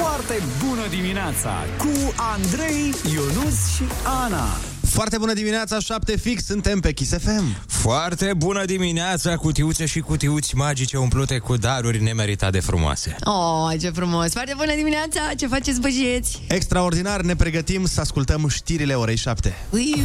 Foarte bună dimineața cu Andrei, Ionus și Ana. Foarte bună dimineața, 7 fix, suntem pe Kiss FM. Foarte bună dimineața, cutiuțe și cutiuți magice umplute cu daruri nemeritate de frumoase. Oh, ce frumos! Foarte bună dimineața! Ce faceți, băieți? Extraordinar, ne pregătim să ascultăm știrile orei 7. Ui.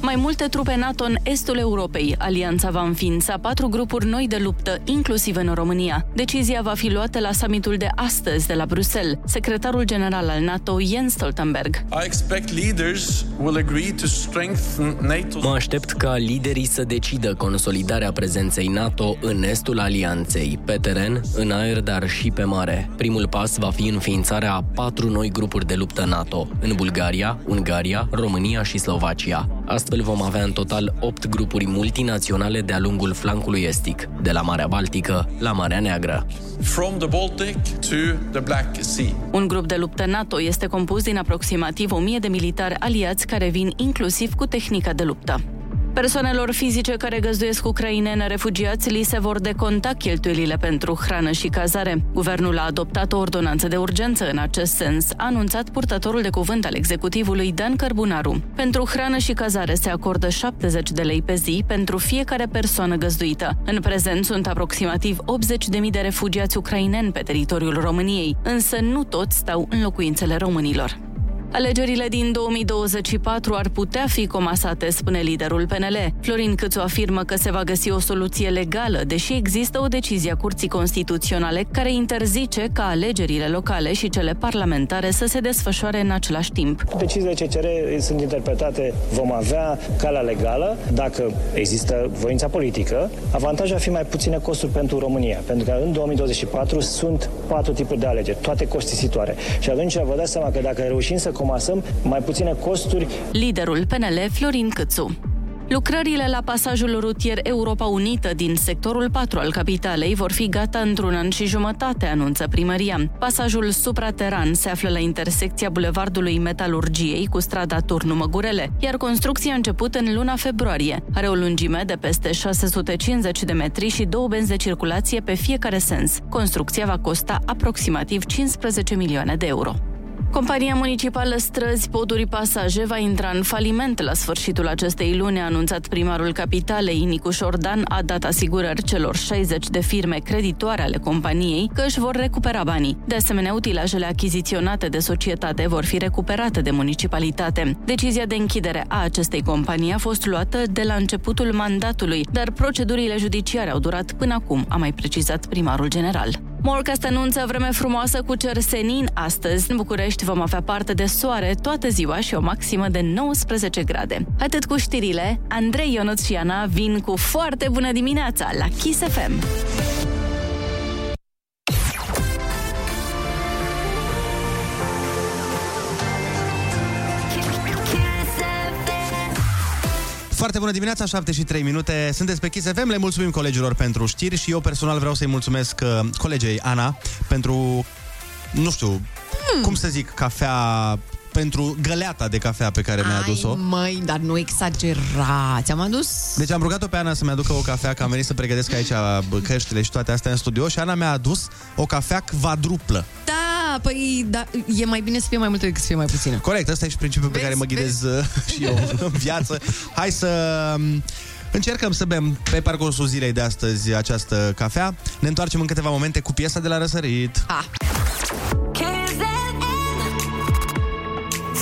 Mai multe trupe NATO în estul Europei. Alianța va înființa patru grupuri noi de luptă, inclusiv în România. Decizia va fi luată la summitul de astăzi de la Bruxelles. Secretarul general al NATO, Jens Stoltenberg. I expect leaders will agree to strengthen NATO. Mă aștept ca liderii să decidă consolidarea prezenței NATO în estul alianței, pe teren, în aer, dar și pe mare. Primul pas va fi înființarea a patru noi grupuri de luptă NATO, în Bulgaria, Ungaria, România și Slovacia. Astfel vom avea în total 8 grupuri multinaționale de-a lungul flancului estic, de la Marea Baltică la Marea Neagră. From the Baltic to the Black Sea. Un grup de luptă NATO este compus din aproximativ 1000 de militari aliați care vin inclusiv cu tehnica de luptă. Persoanelor fizice care găzduiesc ucrainene refugiați li se vor deconta cheltuielile pentru hrană și cazare. Guvernul a adoptat o ordonanță de urgență în acest sens, a anunțat purtătorul de cuvânt al executivului Dan Cărbunaru. Pentru hrană și cazare se acordă 70 de lei pe zi pentru fiecare persoană găzduită. În prezent sunt aproximativ 80.000 de refugiați ucraineni pe teritoriul României, însă nu toți stau în locuințele românilor. Alegerile din 2024 ar putea fi comasate, spune liderul PNL. Florin Câțu afirmă că se va găsi o soluție legală, deși există o decizie a Curții Constituționale care interzice ca alegerile locale și cele parlamentare să se desfășoare în același timp. Deciziile CCR sunt interpretate, vom avea calea legală, dacă există voința politică. Avantajul ar fi mai puține costuri pentru România, pentru că în 2024 sunt patru tipuri de alegeri, toate costisitoare. Și atunci vă dați seama că dacă reușim să comasăm mai puține costuri. Liderul PNL, Florin Câțu. Lucrările la pasajul rutier Europa Unită din sectorul 4 al capitalei vor fi gata într-un an și jumătate, anunță primăria. Pasajul suprateran se află la intersecția Bulevardului Metalurgiei cu strada Turnu Măgurele, iar construcția a început în luna februarie. Are o lungime de peste 650 de metri și două benzi de circulație pe fiecare sens. Construcția va costa aproximativ 15 milioane de euro. Compania municipală Străzi Poduri Pasaje va intra în faliment la sfârșitul acestei luni, a anunțat primarul capitalei. Nicu Șordan a dat asigurări celor 60 de firme creditoare ale companiei că își vor recupera banii. De asemenea, utilajele achiziționate de societate vor fi recuperate de municipalitate. Decizia de închidere a acestei companii a fost luată de la începutul mandatului, dar procedurile judiciare au durat până acum, a mai precizat primarul general. Morcast anunță vreme frumoasă cu cer senin astăzi. În București vom avea parte de soare toată ziua și o maximă de 19 grade. Atât cu știrile, Andrei Ionut și Ana vin cu foarte bună dimineața la Kiss FM. Foarte bună dimineața, 7 și 3 minute. Sunteți pe Kiss FM, le mulțumim colegilor pentru știri și eu personal vreau să-i mulțumesc uh, colegei Ana pentru, nu știu, hmm. cum să zic, cafea pentru găleata de cafea pe care mi-a adus-o. Ai, măi, dar nu exagera. Ți-am adus... Deci am rugat-o pe Ana să-mi aducă o cafea, că am venit să pregătesc aici bă, căștile și toate astea în studio și Ana mi-a adus o cafea quadruplă. Da, păi da, e mai bine să fie mai multe decât să fie mai puțină. Corect, ăsta e și principiul Vezi, pe care mă ghidez uh, și eu în viață. Hai să um, încercăm să bem pe parcursul zilei de astăzi această cafea. Ne întoarcem în câteva momente cu piesa de la răsărit. Ah.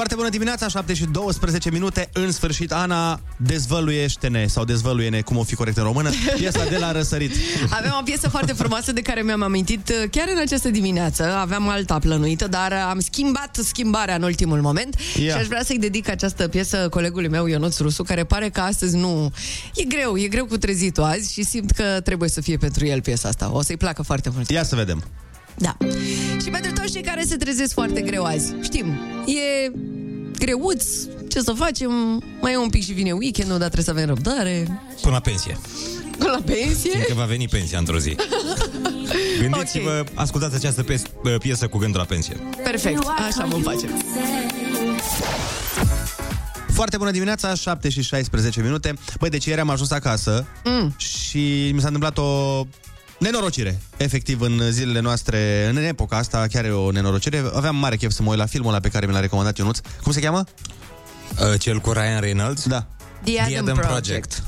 Foarte bună dimineața, 7 și 12 minute. În sfârșit, Ana, dezvăluiește-ne sau dezvăluie-ne, cum o fi corect în română, piesa de la răsărit. Avem o piesă foarte frumoasă de care mi-am amintit uh, chiar în această dimineață. Aveam alta plănuită, dar am schimbat schimbarea în ultimul moment Ia. și aș vrea să-i dedic această piesă colegului meu, Ionuț Rusu, care pare că astăzi nu... E greu, e greu cu trezitul azi și simt că trebuie să fie pentru el piesa asta. O să-i placă foarte mult. Ia să vedem. Da. Și pentru toți cei care se trezesc foarte greu azi, știm, e greuț, ce să facem, mai e un pic și vine weekendul, dar trebuie să avem răbdare. Până la pensie. Până la pensie? Fiindcă va veni pensia într-o zi. Gândiți-vă, okay. ascultați această pes- piesă cu gândul la pensie. Perfect, așa vom face. Foarte bună dimineața, 7 și 16 minute. Băi, deci ieri am ajuns acasă mm. și mi s-a întâmplat o nenorocire. Efectiv, în zilele noastre, în epoca asta, chiar e o nenorocire. Aveam mare chef să mă uit la filmul ăla pe care mi l-a recomandat Ionuț. Cum se cheamă? Uh, cel cu Ryan Reynolds? Da. The Adam, The Adam Project. Project.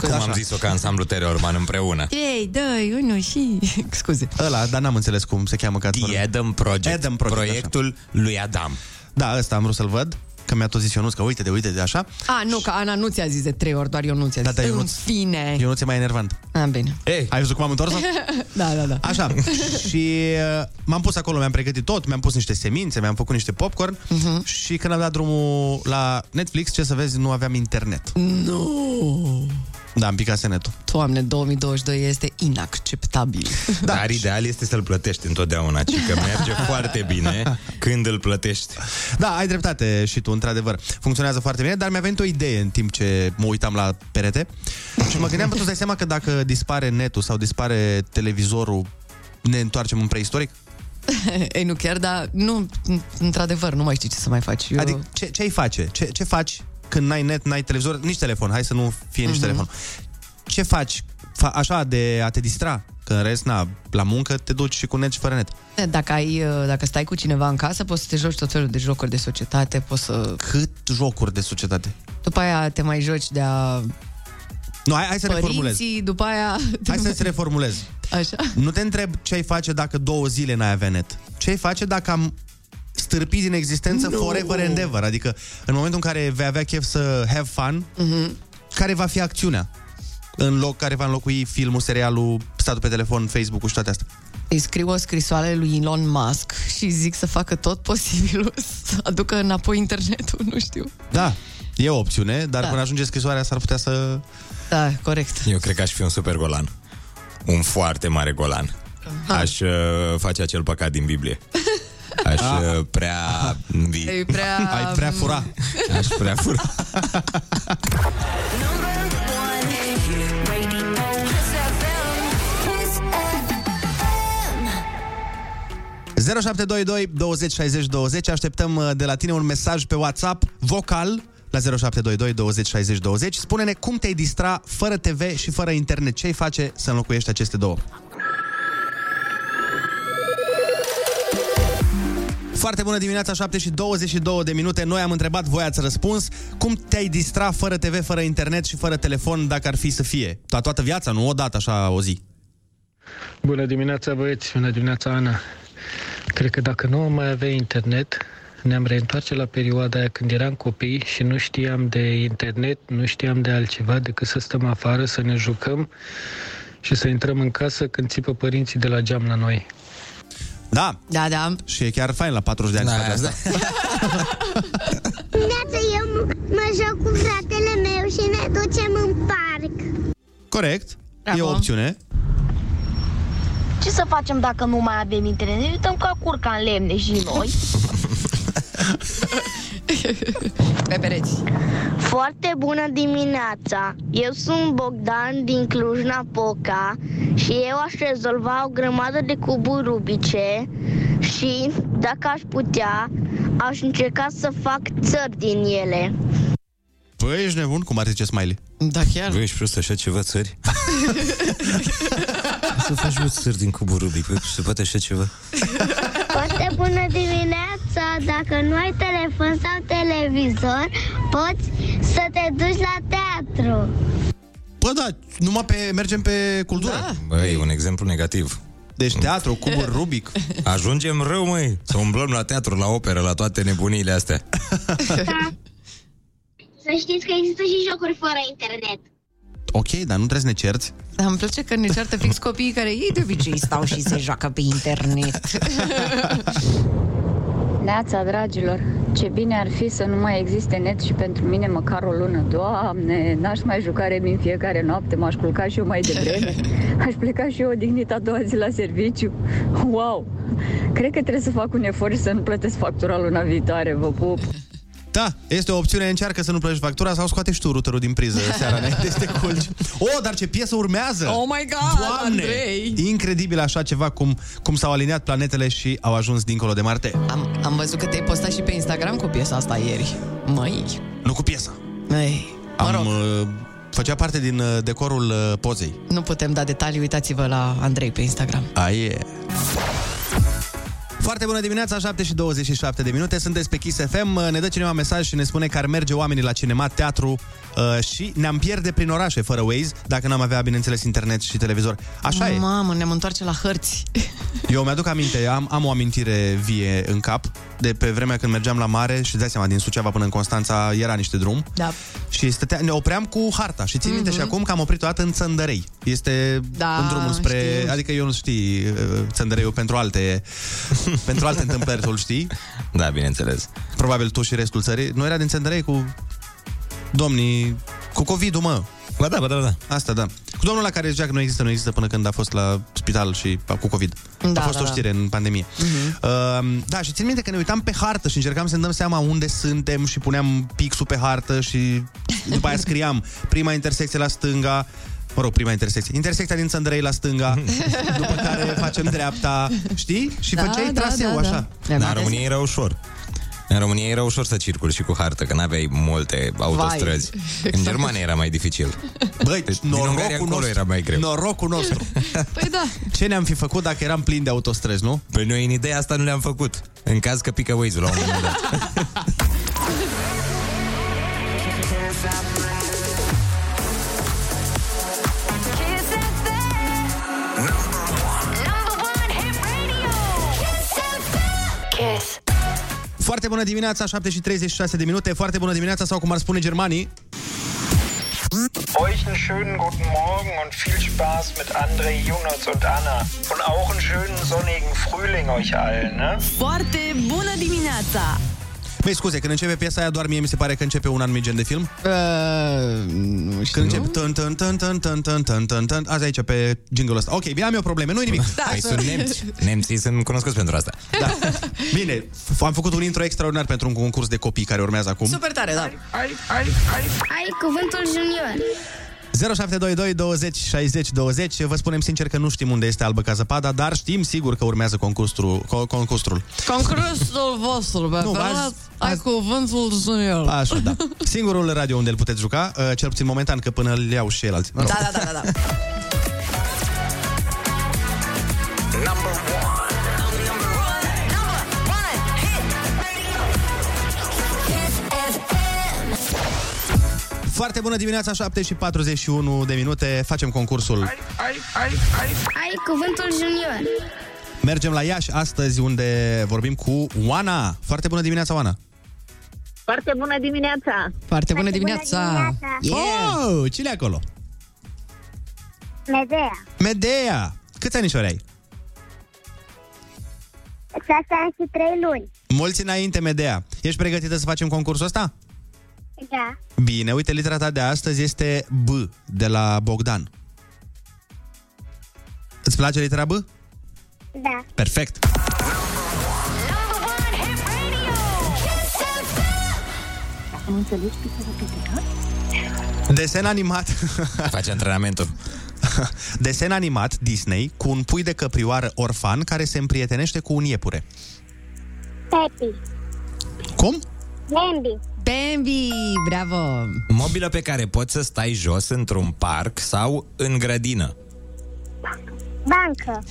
Cum am zis-o ca ansamblu Terrorman împreună. Ei, doi, unu și... Scuze. Ăla, dar n-am înțeles cum se cheamă. Că The Adam Project. Adam Project, Proiectul așa. lui Adam. Da, ăsta am vrut să-l văd că mi-a tot zis Ionuț că uite de uite de așa. A, nu, că Ana nu ți-a zis de trei ori, doar eu nu ți-a Da, zis. da, În Ionuț. fine. Ionuț e mai enervant. A, bine. Ei, Ai văzut cum am întors da, da, da. Așa. și uh, m-am pus acolo, mi-am pregătit tot, mi-am pus niște semințe, mi-am făcut niște popcorn uh-huh. și când am dat drumul la Netflix, ce să vezi, nu aveam internet. Nu. Da, am picat senetul. Doamne, 2022 este inacceptabil. da. Dar ideal este să-l plătești întotdeauna, ci că merge foarte bine când îl plătești. Da, ai dreptate și tu, într-adevăr. Funcționează foarte bine, dar mi-a venit o idee în timp ce mă uitam la perete și mă gândeam, tu îți dați seama că dacă dispare netul sau dispare televizorul, ne întoarcem în preistoric? Ei, nu chiar, dar nu, într-adevăr, nu mai știi ce să mai faci. Eu... Adică ce, ce ai face? Ce, ce faci când n-ai net, n-ai televizor, nici telefon, hai să nu fie nici uh-huh. telefon. Ce faci fa- așa de a te distra? Că în rest, na, la muncă te duci și cu net și fără net. Dacă, ai, dacă stai cu cineva în casă, poți să te joci tot felul de jocuri de societate, poți să... Cât jocuri de societate? După aia te mai joci de a... Nu, hai, hai să Părinții, reformulez. după aia... Hai să-ți reformulez. Așa. Nu te întreb ce ai face dacă două zile n-ai avea net. Ce ai face dacă am stârpit din existență No. forever and ever? Adică în momentul în care vei avea chef să have fun, Mhm. care va fi acțiunea? În loc care va înlocui filmul, serialul, statul pe telefon, Facebook-ul și toate astea. Îi scriu o scrisoare lui Elon Musk și zic să facă tot posibilul să aducă înapoi internetul, nu știu. Da, e o opțiune, dar Da. până ajunge scrisoarea s-ar putea să... Da, corect. Eu cred că aș fi un super golan. Un foarte mare golan. Aș uh, face acel păcat din Biblie. Aș uh, prea... Vi... E prea... Ai prea fura. Aș prea fura. 0722 20 60 20 Așteptăm uh, de la tine un mesaj pe WhatsApp vocal la 0722 20 60 20 Spune-ne cum te-ai distra fără TV și fără internet. Ce ai face să înlocuiești aceste două? Foarte bună dimineața, 7 și 22 de minute. Noi am întrebat, voi ați răspuns. Cum te-ai distra fără TV, fără internet și fără telefon, dacă ar fi să fie? To- toată viața, nu o dată, așa, o zi. Bună dimineața, băieți! Bună dimineața, Ana! Cred că dacă nu am mai avea internet, ne-am reîntoarce la perioada aia când eram copii și nu știam de internet, nu știam de altceva decât să stăm afară, să ne jucăm și să intrăm în casă când țipă părinții de la geam la noi. Da. Da, da. Și e chiar fain la 40 de ani Da, să faci asta. Dimineața eu mă joc cu fratele meu și ne ducem în parc. Corect. Bravo. E o opțiune. Ce să facem dacă nu mai avem internet? Ne uităm ca curca în lemne și noi. Pe pereți. Foarte bună dimineața! Eu sunt Bogdan din Cluj-Napoca și eu aș rezolva o grămadă de cuburi rubice și, dacă aș putea, aș încerca să fac țări din ele. Păi, ești nebun? Cum ar zice Smiley? Da, chiar. Băi, ești prost așa ceva țări? să faci o țări din cubul Rubic, băi, se poate așa ceva? Foarte bună dimineața! Dacă nu ai telefon sau televizor, poți să te duci la teatru. Bă, da, numai pe, mergem pe cultură. Da. Băi, un exemplu negativ. Deci teatru, cuburi Rubic. Ajungem rău, măi, să umblăm la teatru, la operă, la toate nebuniile astea. Să știți că există și jocuri fără internet. Ok, dar nu trebuie să ne cerți. Dar îmi place că ne ceartă fix copiii care ei de obicei stau și se joacă pe internet. Neața, dragilor, ce bine ar fi să nu mai existe net și pentru mine măcar o lună. Doamne, n-aș mai juca remi în fiecare noapte, m-aș culca și eu mai devreme. Aș pleca și eu odihnit a doua zi la serviciu. Wow! Cred că trebuie să fac un efort și să nu plătesc factura luna viitoare, vă pup! Da, este o opțiune, încearcă să nu plătești factura sau scoate și tu routerul din priză seara înainte să te culci. Oh, dar ce piesă urmează! Oh my God, Doamne! Andrei! Incredibil așa ceva, cum, cum s-au aliniat planetele și au ajuns dincolo de Marte. Am, am văzut că te-ai postat și pe Instagram cu piesa asta ieri. Măi, Nu cu piesa. Ei, mă Am, rog, uh, făcea parte din uh, decorul uh, pozei. nu putem da detalii, uitați-vă la Andrei pe Instagram. Aie. Foarte bună dimineața, 7 și 27 de minute, sunteți pe Kiss FM. Ne dă cineva mesaj și ne spune că ar merge oamenii la cinema, teatru uh, și ne-am pierde prin orașe fără Waze, dacă n-am avea, bineînțeles, internet și televizor. Așa e. Mamă, ne-am întoarce la hărți. Eu mi-aduc aminte, am, am o amintire vie în cap de pe vremea când mergeam la mare și îți dai seama, din Suceava până în Constanța era niște drum Da. și stătea, ne opream cu harta și țin minte Mhm. și acum că am oprit o dată în Țăndărei. Este Da, în drumul spre... știu. Adică eu nu știi uh, Țăndăreiul pentru alte, pentru alte întâmplări, tu știi? Da, bineînțeles. Probabil tu și restul țării. Nu era din Țăndărei cu domnii... Cu COVID-ul, mă. Ba da, ba da, ba da. Asta, da. Cu domnul la care zicea că nu există, nu există până când a fost la spital și cu COVID. Da, a fost da, o da. știre în pandemie. Mhm. Uh, da, și țin minte că ne uitam pe hartă și încercam să ne dăm seama unde suntem și puneam pixul pe hartă și după aia scriam prima intersecție la stânga, Mă rog, prima intersecție. Intersecția din Țăndărei la stânga, după care facem dreapta, știi? Și Da, făceai da, traseu, da, da. așa. Dar în România era ușor. În România era ușor să circuli și cu hartă, că n-aveai multe autostrăzi. Vai. În Germania era mai dificil. Băi, Deci, din Ungaria norocul încolo nostru, era mai greu. norocul nostru. Păi da. Ce ne-am fi făcut dacă eram plini de autostrăzi, nu? Păi noi în ideea asta nu le-am făcut. În caz că pică Waze-ul la un moment dat. Kiss. Foarte bună dimineața, 7 și 36 de minute. Foarte bună dimineața, sau cum ar spune germanii. Euch einen schönen guten Morgen und viel Spaß mit André, Jonas und Anna. Und auch einen schönen sonnigen Frühling euch allen, ne? Foarte bună dimineața! Băi, scuze, când începe piesa aia, doar mie mi se pare că începe un anumit gen de film. Uh, nu știu. Când începe tân, tân, tân, tân, tân, tân, tân, tân, tân, azi aici pe jingle ăsta. Ok, bine, am eu probleme, nu-i nimic. Da. Păi sunt nemți. Nemții sunt cunoscuți pentru asta. Da. Bine, f- am făcut un intro extraordinar pentru un concurs de copii care urmează acum. Super tare, da. Ai, ai, ai. Ai cuvântul junior. 0722 20 60 20 Vă spunem sincer că nu știm unde este Albă ca zăpada Dar știm sigur că urmează concursul, co- concursul. Concursul vostru, bă, Nu, nu, azi- ai cuvântul junior. Așa, da Singurul radio unde îl puteți juca uh, Cel puțin momentan, că până îl iau și el alții Mă rog. Da, da, da, da, da. Foarte bună dimineața, 7 și 41 de minute Facem concursul Ai, ai, ai. Ai cuvântul junior. Mergem la Iași astăzi unde vorbim cu Oana Foarte bună dimineața, Oana Foarte bună dimineața! Foarte bună dimineața. dimineața. Oh, cine e acolo? Medea. Medea Câți anișori ai? Șase ani și trei luni. Mulți înainte, Medea Ești pregătită să facem concursul ăsta? Da. Bine, uite, litera ta de astăzi este B, de la Bogdan. Îți place litera B? Da. Perfect. Am înțeles pică Desen animat. Face antrenamentul. Desen animat Disney cu un pui de căprioară orfan care se împrietenește cu un iepure. Pepi. Cum? Bambi. Bambi, bravo. Mobilă pe care poți să stai jos într-un parc sau în grădină. Bancă.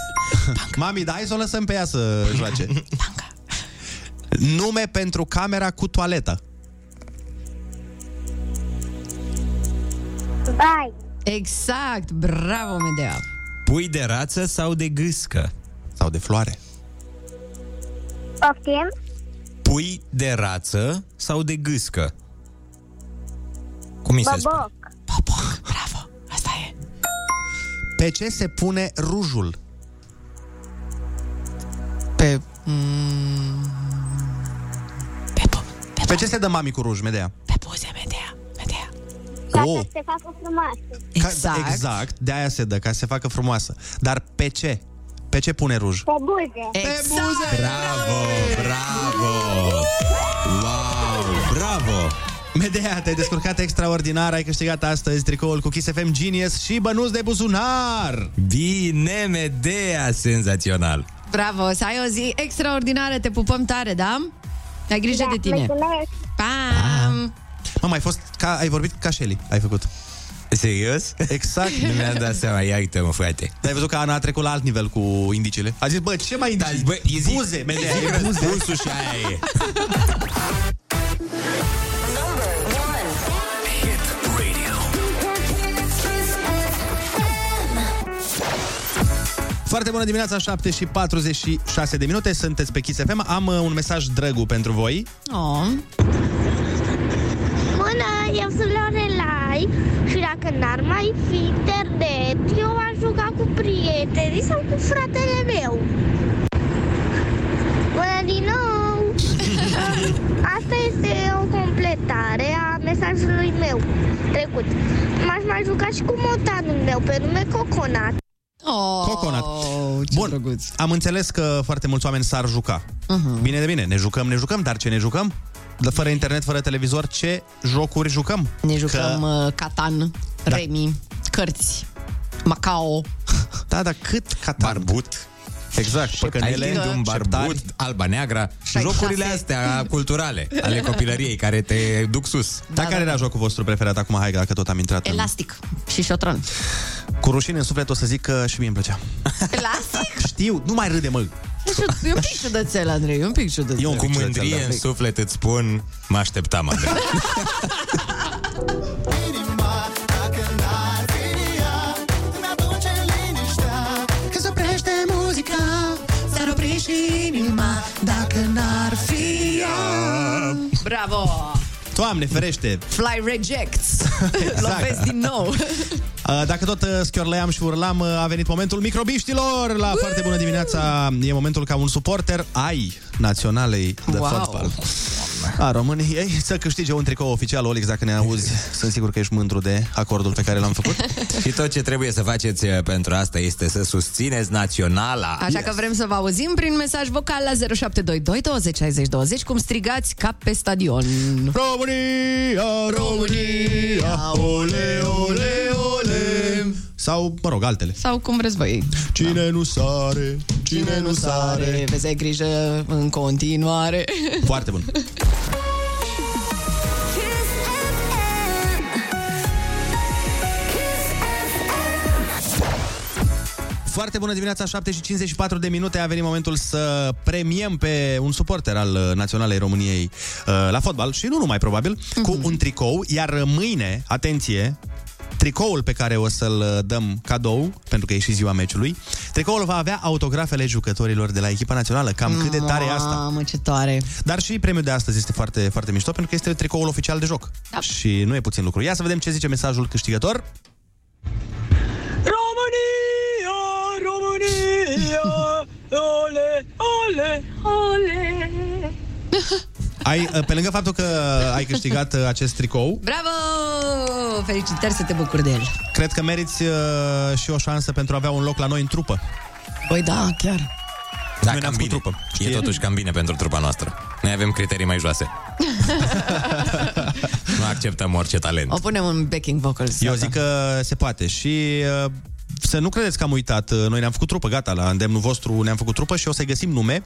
Mami, da, hai să o lăsăm pe ea să joace. Nume pentru camera cu toaletă. Bai. Exact, bravo, Medea. Pui de rață sau de gâscă? Sau de floare. Poftim. Pui de rață sau de gâscă? Cum mi se spune? Boboc. Popoc, bravo. Asta e. Pe ce se pune rujul? Pe Pe ce se dă mami cu ruj, Medea? Pe buze, Medea. Medea. Ca Oh. să se facă frumoasă. Ca, exact, de aia se dă, ca să se facă frumoasă. Dar pe ce? Pe ce pune ruj? Pe buze. Pe buze! Bravo, bravo! Wow, bravo! Medea, te-ai descurcat extraordinar, ai câștigat astăzi tricoul cu Kiss FM Genius și bănuți de buzunar! Bine, Medea, senzațional! Bravo, să ai o zi extraordinară, te pupăm tare, da? Ai grijă Da, de tine. mulțumesc. Pam! Mă, mai fost, ca, ai vorbit ca Shelly, ai făcut. Serios? Exact. Nu mi-am dat seama, iartă-mă, frate. Dar ai văzut că Ana a trecut la alt nivel cu indiciile. A zis, bă, ce mai indici? Bă, e zi, buze, Medea, e e buze. răspunsul și aia e. Foarte bună dimineața, 7 și 46 de minute, sunteți pe Kiss FM. Am uh, un mesaj drăgu pentru voi. Oh. Bună, eu sunt Lorelai și dacă n-ar mai fi internet, eu aș juca cu prietenii sau cu fratele meu. Bună din nou! Asta este o completare a mesajului meu trecut. M-aș mai juca și cu motanul meu pe nume Coconat. Oh, Coconut. ce Bun, drăguț. am înțeles că foarte mulți oameni s-ar juca. Mhm. Bine de bine, ne jucăm, ne jucăm, dar ce ne jucăm? De fără internet, fără televizor, ce jocuri jucăm? Ne jucăm Că... uh, Catan, Remi, cărți, Macao. Da, dar cât Catan? Barbut. Exact, Ai păcănele, gând un barbut, șeptari. alba neagra, Șaisprezece. jocurile astea culturale ale copilăriei care te duc sus. Dar care era jocul vostru preferat acum? Hai, dacă tot am intrat în... Elastic și șotron. Cu rușine în suflet o să zic că și mie îmi plăcea. Elastic? Știu, nu mai râde, mă. E un pic ciudățel, Andrei, e un pic ciudățel. Eu un Cu pic mândrie ciudățel, în da. suflet îți spun, mă așteptam, Andrei. și inima Dacă n-ar fi ea Bravo! Doamne, ferește! Fly rejects. Exact. Lovesc din nou. Uh, Dacă tot uh, schiorleam și urlam, uh, a venit momentul microbiștilor La foarte bună dimineața E momentul ca un suporter ai naționalei de Wow. fotbal a României să câștige un tricou oficial Olix, dacă ne auzi, sunt sigur că ești mândru de acordul pe care l-am făcut și tot ce trebuie să faceți uh, pentru asta este să susțineți naționala. Așa că vrem să vă auzim prin mesaj vocal la 0722 20 60 20 cum strigați ca pe stadion. România, România, ole, ole, ole Sau, mă rog, altele. Sau cum vreți voi. Cine nu sare, cine nu sare. Vezi, ai grijă în continuare. Foarte bun. Foarte bună dimineața, 7 și 54 de minute. A venit momentul să premiem pe un suporter al uh, Naționalei României uh, la fotbal și nu numai probabil, cu un tricou, iar mâine, atenție, tricoul pe care o să-l uh, dăm cadou, pentru că e și ziua meciului, tricoul va avea autografele jucătorilor de la echipa națională. Cam cât de tare e asta. Mamă, ce tare. Dar și premiul de astăzi este foarte, foarte mișto, pentru că este tricoul oficial de joc. Da. Și nu e puțin lucru. Ia să vedem ce zice mesajul câștigător. România, România, ole, ole, ole. Ai, pe lângă faptul că ai câștigat uh, acest tricou, Bravo! Felicitări să te bucuri de el. cred că meriți uh, și o șansă pentru a avea un loc la noi în trupă. Păi da, chiar. Da, Noi ne-am cam făcut bine. trupă. E Știi? totuși cam bine pentru trupa noastră. Noi avem criterii mai joase. nu acceptăm orice talent. O punem în backing vocals. Eu zic că se poate și uh, să nu credeți că am uitat. Uh, Noi ne-am făcut trupă, gata, la îndemnul vostru ne-am făcut trupă și o să-i găsim nume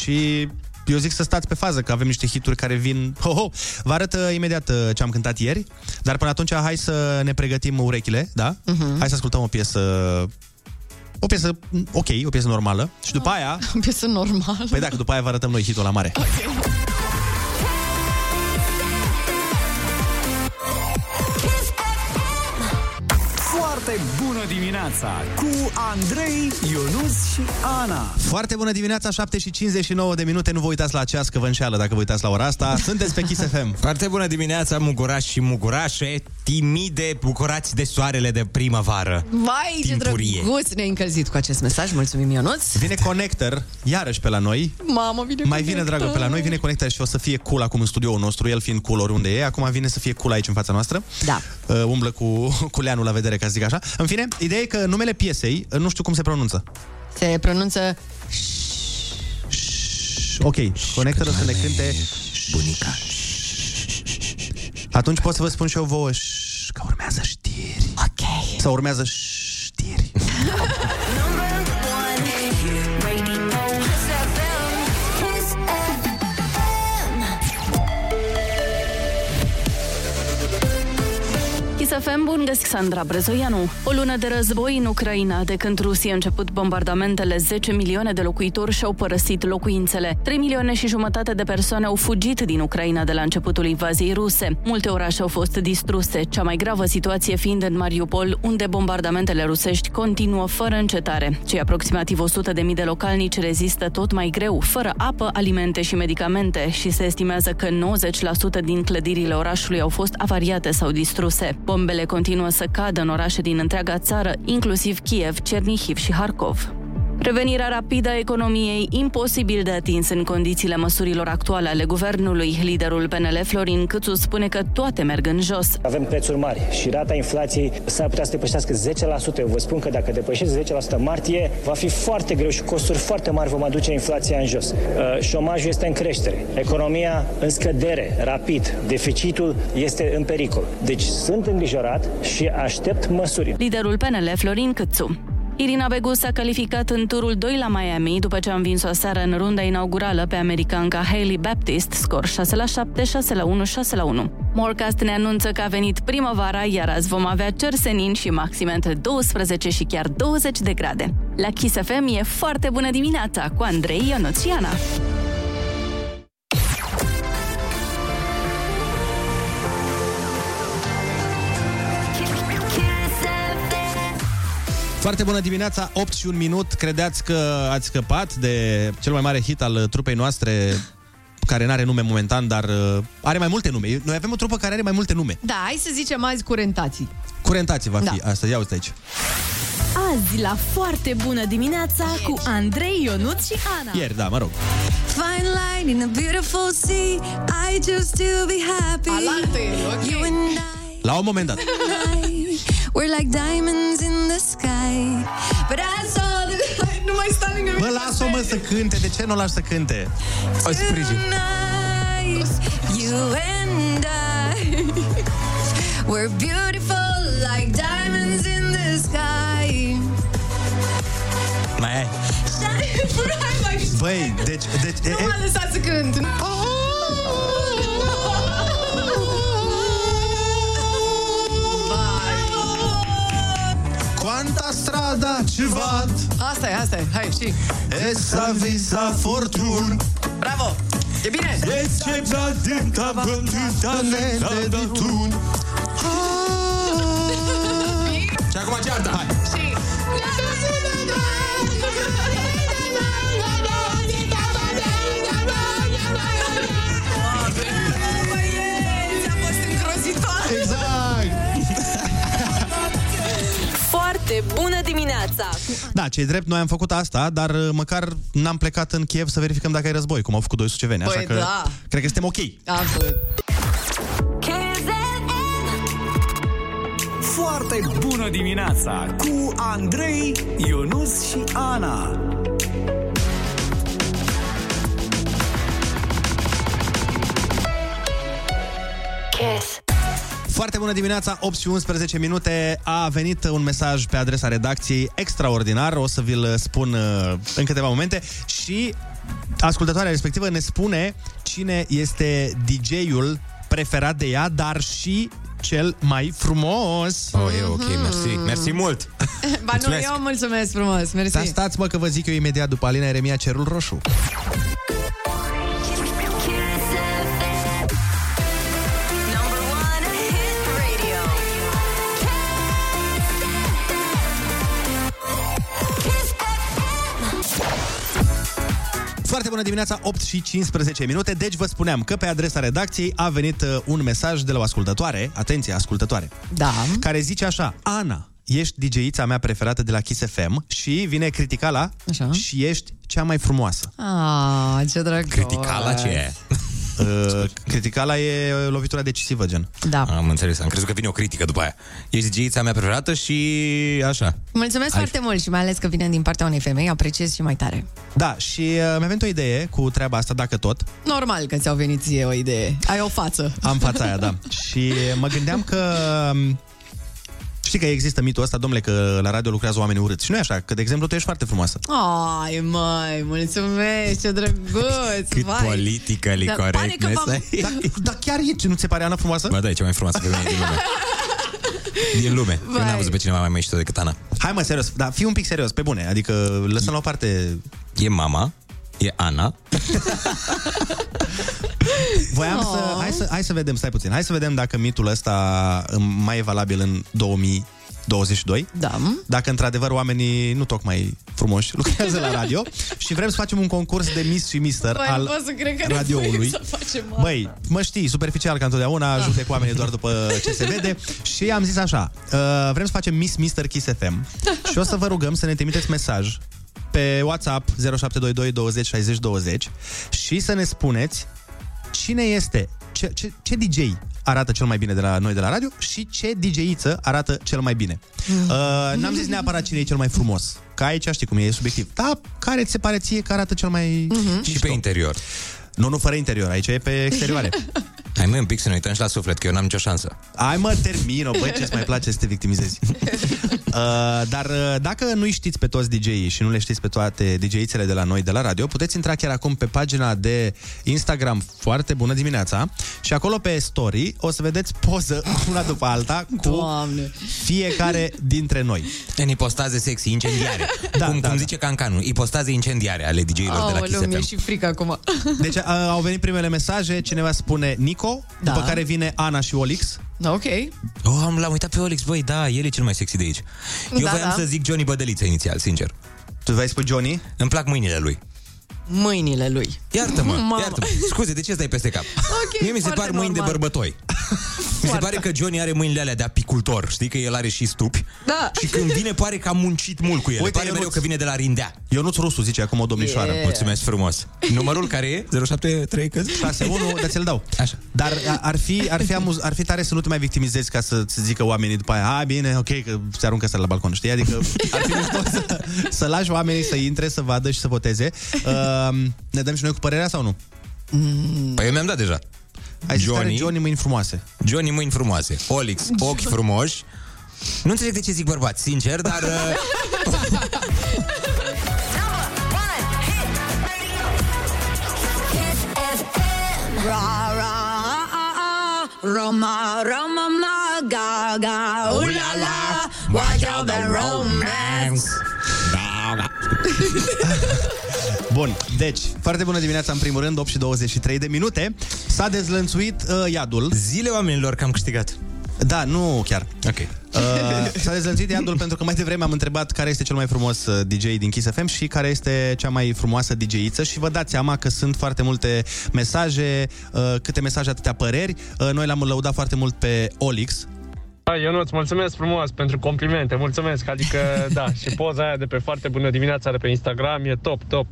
și eu zic să stați pe fază, că avem niște hituri care vin... Ho, ho! Vă arăt uh, imediat uh, ce am cântat ieri, dar până atunci hai să ne pregătim urechile, da? Mhm. Hai să ascultăm o piesă... O piesă ok, o piesă normală și după aia... O piesă normală. Păi dacă după aia vă arătăm noi hitul la mare. Foarte bună dimineața cu Andrei, Ionus și Ana. Foarte bună dimineața, 7 și 59 de minute. Nu vă uitați la ceas că vă înșeală dacă vă uitați la ora asta. Sunteți pe Kiss FM. Foarte bună dimineața, mugurași și mugurașe, timide, bucurați de soarele de primăvară. Vai, ce Timpurie. drăguț ne-ai încălzit cu acest mesaj. Mulțumim, Ionuț. Vine Connector, iarăși pe la noi. Mamă, vine Mai vine, dragă, pe la noi, vine Connector și o să fie cool acum în studioul nostru, el fiind cool oriunde e, acum vine să fie cool aici în fața noastră. Da. Uh, umblă cu, cu leanul la vedere, ca să zic așa. În fine, ideea e că numele piesei, uh, nu știu cum se pronunță. Se pronunță... Ok, Connector o să ne cânte... Bunica. Atunci pot să vă spun și eu vouă ș- că urmează știri. Ok. Sau urmează știri. Kiss FM, bun găsit, Sandra Brezoianu. O lună de război în Ucraina, de când Rusia a început bombardamentele, 10 milioane de locuitori și-au părăsit locuințele. 3 milioane și jumătate de persoane au fugit din Ucraina de la începutul invaziei ruse. Multe orașe au fost distruse, cea mai gravă situație fiind în Mariupol, unde bombardamentele rusești continuă fără încetare. Cei aproximativ 100 de mii de localnici rezistă tot mai greu, fără apă, alimente și medicamente și se estimează că 90% din clădirile orașului au fost avariate sau distruse. Bombele continuă să cadă în orașe din întreaga țară, inclusiv Kiev, Cernihiv și Harkov. Revenirea rapidă a economiei imposibil de atins în condițiile măsurilor actuale ale guvernului. Liderul PNL Florin Câțu spune că toate merg în jos. Avem prețuri mari și rata inflației s-ar putea să depășească 10%. Eu vă spun că dacă depășește 10% martie, va fi foarte greu și costuri foarte mari vom aduce inflația în jos. Uh, Șomajul este în creștere, economia în scădere, rapid, deficitul este în pericol. Deci sunt îngrijorat și aștept măsuri. Liderul PNL Florin Câțu. Irina Begu s-a calificat în turul 2 la Miami după ce a învins-o aseară în runda inaugurală pe americanca Hailey Baptist, scor 6 la 7, 6 la 1, 6 la 1. Morecast ne anunță că a venit primăvara, iar azi vom avea cer senin și maxime între 12 și chiar 20 de grade. La Kiss FM e foarte bună dimineața cu Andrei Ionuț Foarte bună dimineața, 8 și un minut. Credeți că ați scăpat de cel mai mare hit al trupei noastre, care nu are nume momentan, dar uh, are mai multe nume. Noi avem o trupă care are mai multe nume. Da, hai să zicem azi curentații. Curentații va fi Da. asta, ia uite aici. Azi la foarte bună dimineața cu Andrei Ionuț și Ana. Ieri, da, mă rog. Fine line in a beautiful sea. I just to be happy. Alante, ok. You and La un moment dat. I, we're like diamonds in the sky. But I saw the. Nu mai sta lângă Bă, lasă-o mă să cânte, de ce nu o lași să cânte? O sprijin. Tonight, you and I. We're beautiful like diamonds in the sky. Mai ai. Hai mai Băi, deci... deci Nu m-a lăsat să cânt. Quanta strada ci vad Asta e, asta e. Hai, și. Essa visa fortun Bravo! E bine! E ce già dinta talente di tun Și acum cearta, hai dimineața! Da, ce drept, noi am făcut asta, dar uh, măcar n-am plecat în Kiev să verificăm dacă e război, cum au făcut doi suceveni, așa Păi că da. cred că suntem ok. Absolut. Foarte bună dimineața cu Andrei, Ionus și Ana. Kiss. Foarte bună dimineața, 8 și 11 minute. A venit un mesaj pe adresa redacției extraordinar, o să vi-l spun uh, în câteva momente și ascultătoarea respectivă ne spune cine este DJ-ul preferat de ea, dar și cel mai frumos. Oh, e ok, mersi. Mersi mult. Ba nu, eu mulțumesc frumos, mersi. Dar stați mă că vă zic eu imediat după Alina Eremia Cerul Roșu. Bună dimineața, 8 și 15 minute. Deci vă spuneam că pe adresa redacției a venit uh, un mesaj de la o ascultătoare, atenție, ascultătoare, Da. care zice așa, Ana, ești DJ-ița mea preferată de la Kiss FM și vine criticala Așa. și ești cea mai frumoasă. Ah, ce drăguț. Criticala ce e? Uh, criticala e lovitura decisivă, gen. Da. Am înțeles, am crezut că vine o critică după aia. Ești DJ-ița mea preferată și așa. Mulțumesc Ai- foarte mult și mai ales că vine din partea unei femei, apreciez și mai tare. Da, și uh, mi-a venit o idee cu treaba asta, dacă tot. Normal că ți-au venit ție o idee. Ai o față. Am fața aia, da. Și mă gândeam că... um, Știi că există mitul ăsta, domnule, că la radio lucrează oameni urâți. Și nu e așa, că, de exemplu, tu ești foarte frumoasă. Ai, mai, mulțumesc, ce drăguț, Cât vai. politically Dar pare corect că ne v-am- stai. Dar da, chiar e, ce nu ți se pare Ana frumoasă? Ba da, e cea mai frumoasă femeie din lume. Din lume. Eu Vai. n-am văzut pe cineva mai mișto decât Ana. Hai mă, serios, da, fii un pic serios, pe bune, adică lăsăm la o parte... E mama, e Ana. Voiam Oh. să, hai să... Hai să vedem, stai puțin, hai să vedem dacă mitul ăsta um, mai e valabil în 2022. Da. Dacă într-adevăr oamenii nu tocmai frumoși lucrează la radio și vrem să facem un concurs de Miss și Mister Băi, nu al pot să cred că ne radioului. voim să facem asta. Băi, mă știi, superficial ca întotdeauna, Da. judec oamenii doar după ce se vede și am zis așa, uh, vrem să facem Miss Mister Kiss FM și o să vă rugăm să ne trimiteți mesaj pe WhatsApp 0722 20 60 20 și să ne spuneți cine este, ce, ce, ce DJ arată cel mai bine de la noi de la radio și ce DJ-iță arată cel mai bine. Uh, n-am zis neapărat cine e cel mai frumos, că aici știi cum e, e subiectiv. Da, care ți se pare ție că arată cel mai... Și pe interior. Nu, nu fără interior, aici e pe exterioare. Hai mă un pic să ne uităm și la suflet, că eu n-am nicio șansă. Ai mă, termin-o, băi, ce-ți mai place să te victimizezi. Uh, dar uh, dacă nu știți pe toți DJ-ii și nu le știți pe toate DJ-ițele de la noi, de la radio, puteți intra chiar acum pe pagina de Instagram Foarte Bună Dimineața și acolo pe story o să vedeți poză una după alta cu Doamne. fiecare dintre noi. În ipostaze sexy, incendiare. Da, cum, da, cum da. zice Cancanul, ipostaze incendiare ale DJ-ilor de la Kiss Aoleu, mi-e FM. și frică acum. Deci uh, au venit primele mesaje, cineva spune Nico, Da. după care vine Ana și Olix. Da, ok. Oh, am, l-am uitat pe Olix, băi, da, el e cel mai sexy de aici. Eu Da, voiam da. să zic Johnny Bădăliță inițial, sincer. Tu vei spune Johnny? Îmi plac mâinile lui. Mâinile lui. Iartă-mă, Mamă. iartă-mă. Scuze, de ce stai peste cap? Ok, Mie mi se foarte par mâini de normal. bărbătoi. Mi se pare că Johnny are mâinile alea de apicultor. Știi că el are și stupi? Da. Și când vine pare că a muncit mult cu el. Uite, pare Ionuț. mereu că vine de la Rindea. Ionuț Rusu zice acum o domnișoară. Yeah. Mulțumesc frumos. Numărul care e? 073 cât? 6-1, dar ți-l dau. Așa. Dar a- ar fi, ar, fi amuz, ar fi tare să nu te mai victimizezi ca să ți zică oamenii după aia, a, bine, ok, că se aruncă să la balcon, știi? Adică ar fi mișto să, să lași oamenii să intre, să vadă și să voteze. Uh, ne dăm și noi cu părerea sau nu? Păi eu mi-am dat deja. Ai zis Johnny. Johnny. Johnny mâini frumoase. Johnny mâini frumoase. Olix, ochi frumoși. Nu înțeleg de ce zic bărbați, sincer, dar... Uh, Ra, ra, ah, ah, Roma, Roma, ma, ga, ga, ooh la la, watch out the romance. Bun, deci, foarte bună dimineața în primul rând, 8 și 23 de minute. S-a dezlănțuit uh, iadul. Zile oamenilor că am câștigat. Da, nu chiar. Ok. Uh, s-a dezlănțuit iadul pentru că mai devreme am întrebat care este cel mai frumos uh, DJ din Kiss FM și care este cea mai frumoasă DJ-iță și vă dați seama că sunt foarte multe mesaje, uh, câte mesaje, atâtea păreri. Uh, noi l-am lăudat foarte mult pe Olix, Hai, Ionuț, mulțumesc frumos pentru complimente, mulțumesc, adică, da, și poza aia de pe foarte bună dimineața de pe Instagram e top, top.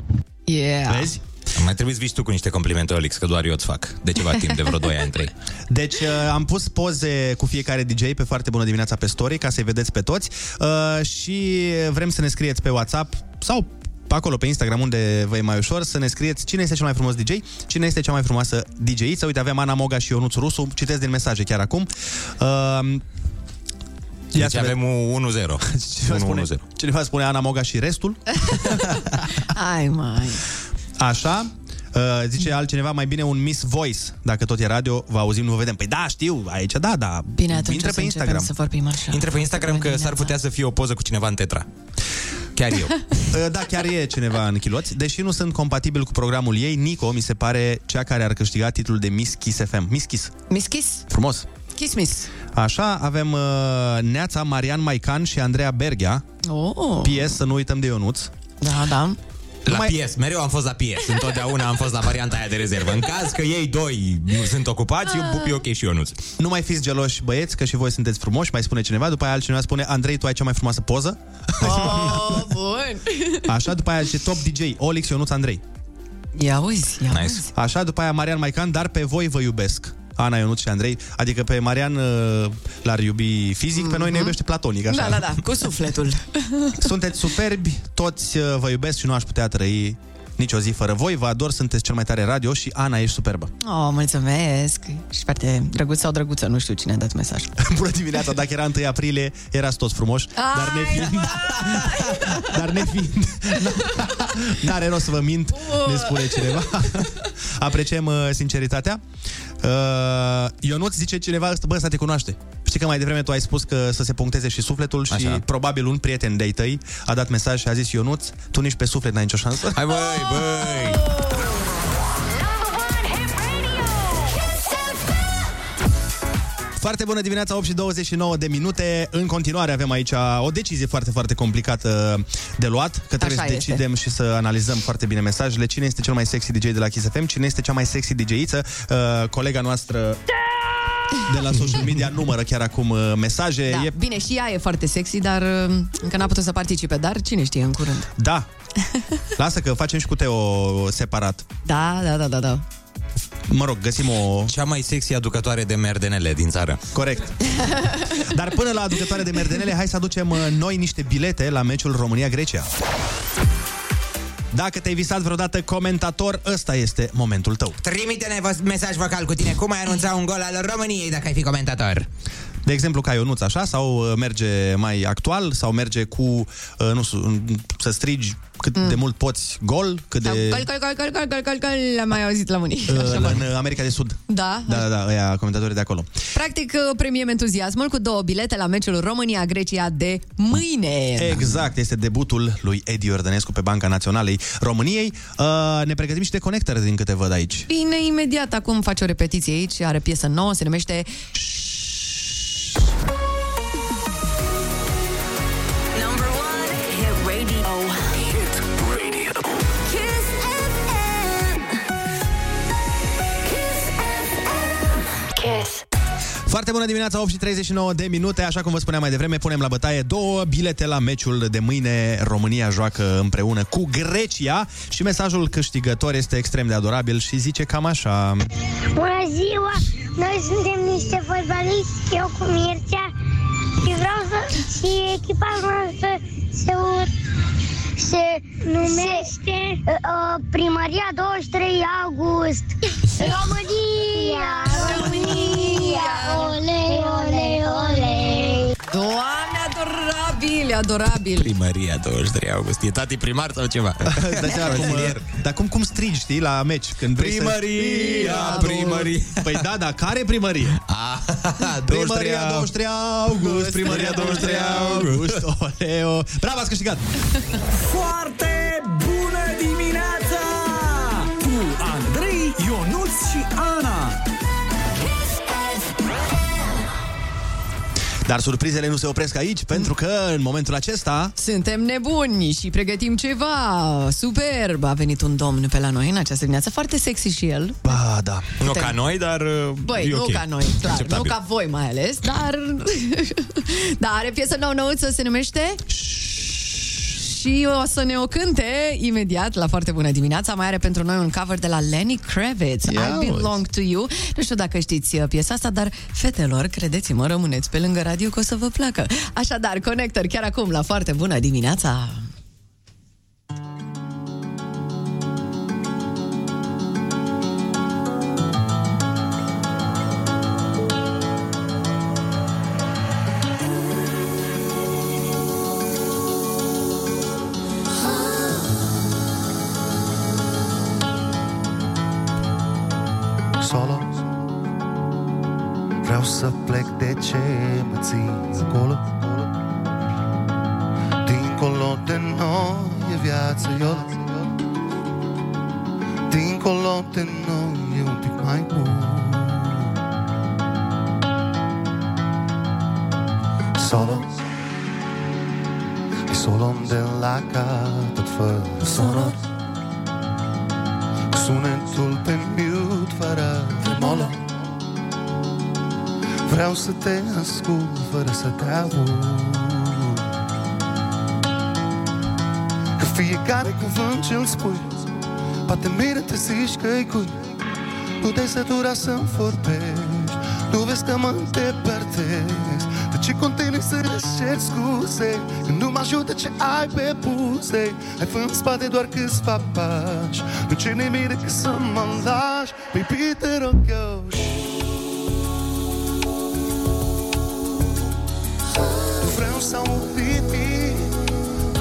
Yeah. vezi? Mai trebuie să vii tu cu niște complimente, Olix, că doar eu îți fac. De ceva timp, de vreo 2 ani, 3. Deci uh, am pus poze cu fiecare DJ pe foarte bună dimineața pe story ca să-i vedeți pe toți uh, și vrem să ne scrieți pe WhatsApp sau pe acolo pe Instagram unde vă e mai ușor să ne scrieți cine este cel mai frumos DJ, cine este cea mai frumoasă DJ-iță. Uite, avem Ana Moga și Ionuț Rusu, citesc din mesaje chiar acum. Uh, ia Deci să vedem. avem un 1-0. Cineva spune, 1-1-0. cineva spune Ana Moga și restul. Ai, mai. Așa. Uh, zice altcineva mai bine un Miss Voice Dacă tot e radio, vă auzim, nu vă vedem Păi da, știu, aici da, da Bine, atunci Intră o să pe începem Instagram să vorbim așa. Intră pe Instagram că s-ar putea să fie o poză cu cineva în tetra. Chiar eu. Uh, Da, chiar e cineva în chiloți. Deși nu sunt compatibil cu programul ei, Nico mi se pare cea care ar câștiga titlul de Miss Kiss FM. Miss Kiss. Miss Kiss? Frumos. Kiss Miss. Așa, avem uh, Neața, Marian Maican și Andreea Berghea. Oh. PS, să nu uităm de Ionuț. Da, da. La pies, mereu am fost la pies. Întotdeauna am fost la varianta aia de rezervă. În caz că ei doi nu sunt ocupați, eu pupi ok și Ionuț. Nu mai fiți geloși, băieți, că și voi sunteți frumoși, mai spune cineva, după aia altcineva spune, Andrei, tu ai cea mai frumoasă poză? Oh, bun. Așa, după aia zice top DJ, Olix, Ionuț, Andrei. Ia uzi, ia nice. uzi. Așa, după aia Marian Maican, dar pe voi vă iubesc. Ana, Ionuț și Andrei. Adică pe Marian uh, l-ar iubi fizic, pe noi ne iubește platonic, așa. Da, da, da, cu sufletul. Sunteți superbi, toți uh, vă iubesc și nu aș putea trăi nici o zi fără voi. Vă ador, sunteți cel mai tare radio și Ana, ești superbă. Oh, mulțumesc. Și foarte drăguț sau drăguță, nu știu cine a dat mesaj. Bună dimineața, dacă era 1 aprilie, erați toți frumoși, dar ne fiind... dar ne fiind... N-are rost să vă mint, ne spune cineva. Apreciem uh, sinceritatea. Uh, Ionuț zice cineva, bă, ăsta te cunoaște. Știi că mai devreme tu ai spus că să se puncteze și sufletul și Așa. probabil un prieten de-ai tăi a dat mesaj și a zis Ionuț, tu nici pe suflet n-ai nicio șansă. Hai băi, băi! Foarte bună dimineața, 8 și 29 de minute. În continuare avem aici o decizie foarte, foarte complicată de luat, că trebuie Așa să este. decidem și să analizăm foarte bine mesajele. Cine este cel mai sexy DJ de la Kiss FM, cine este cea mai sexy DJ-iță. Uh, colega noastră de la social media numără chiar acum uh, mesaje. Da. E... Bine, și ea e foarte sexy, dar uh, încă n-a putut să participe, dar cine știe în curând. Da. Lasă că facem și cu Teo separat. Da, da, da, da, da. Mă rog, găsim o... Cea mai sexy aducătoare de merdenele din țară. Corect. Dar până la aducătoare de merdenele, hai să aducem uh, noi niște bilete la meciul România-Grecia. Dacă te-ai visat vreodată comentator, ăsta este momentul tău. Trimite-ne vo- mesaj vocal cu tine. Cum ai anunța un gol al României dacă ai fi comentator? De exemplu, ca Ionuț, așa, sau uh, merge mai actual, sau merge cu, uh, nu știu, să strigi cât de mult poți gol, cât de... Sau Gol, gol, gol, gol, gol, gol, gol, l-am mai auzit la unii. uh, Așa, în bă. America de Sud. Da, Da, da, da, ăia comentatorii de acolo. Practic, uh, premiem entuziasmul cu două bilete la meciul România-Grecia de mâine. Exact, este debutul lui Edi Iordănescu pe Banca Naționalei României. Uh, ne pregătim și de conectări din câte văd aici. Bine, imediat acum face o repetiție aici, are piesă nouă, se numește Number Foarte bună dimineața, 8 și 39 de minute. Așa cum vă spuneam mai devreme, punem la bătaie două bilete la meciul de mâine. România joacă împreună cu Grecia și mesajul câștigător este extrem de adorabil și zice cam așa. Bună ziua! Noi suntem niște fotbaliști, eu cu Mircea și vreau să... și echipa noastră se, ur- se numește uh, Primăria 23 August. România! România! Ole, ole, ole! Doamne, adorabil, adorabil. Primăria 23 august. E tati primar sau ceva? Dai seama cum, dar cum, cum strigi, știi, la meci? Când vrei să- Primăria, primărie. Păi da, da, care primărie? Ah, Primăria 23 august, primăria 23 august, oleo. Bravo, ați câștigat! Foarte bună dimineața! Cu Andrei, Ionuț și Ana. Dar surprizele nu se opresc aici, pentru că în momentul acesta... Suntem nebuni și pregătim ceva superb. A venit un domn pe la noi în această dimineață, foarte sexy și el. Ba, da. Nu ca noi, dar uh, Băi, e nu ok. ca noi, clar, Acceptabil. nu ca voi mai ales, dar... dar are piesă nouă-nouță, se numește... Și o să ne o cânte imediat la foarte bună dimineața. Mai are pentru noi un cover de la Lenny Kravitz, Ia I Belong to You. Nu știu dacă știți uh, piesa asta, dar fetelor, credeți-mă, rămâneți pe lângă radio că o să vă placă. Așadar, Connector chiar acum la foarte bună dimineața. Plec de ce mă ții acolo Dincolo de noi e viață, iolo Dincolo de noi e un pic mai bun. Solo. E solo de la ca tot fără sonor sunetul pe mute fără tremolă Vreau să te ascult fără să te aud. Că fiecare cuvânt ce-l spui Poate mire te zici că-i cui Nu te sătura să-mi vorbești Nu vezi că mă îndepărtez De ce continui să îți cer scuze Când nu mă ajută ce ai pe buze? Ai fă în spate doar câțiva pași Nu ce nimic decât să mă lași Baby, te rog eu Nu vreau să aud nimic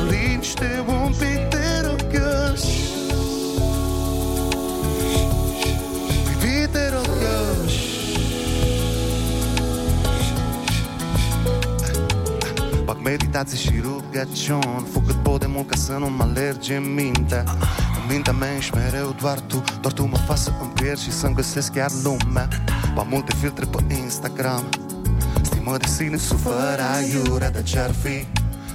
Liniște un pic, te rog eu Baby, te rog eu Fac meditații și rugăciuni Făc cât pot de mult ca să nu mă alerge mintea În mintea mea ești mereu doar tu Doar tu mă faci să îmi pierd și să-mi găsesc chiar lumea. Ba multe filtre pe Instagram Stimă de sine sufără aiurea de ce-ar fi?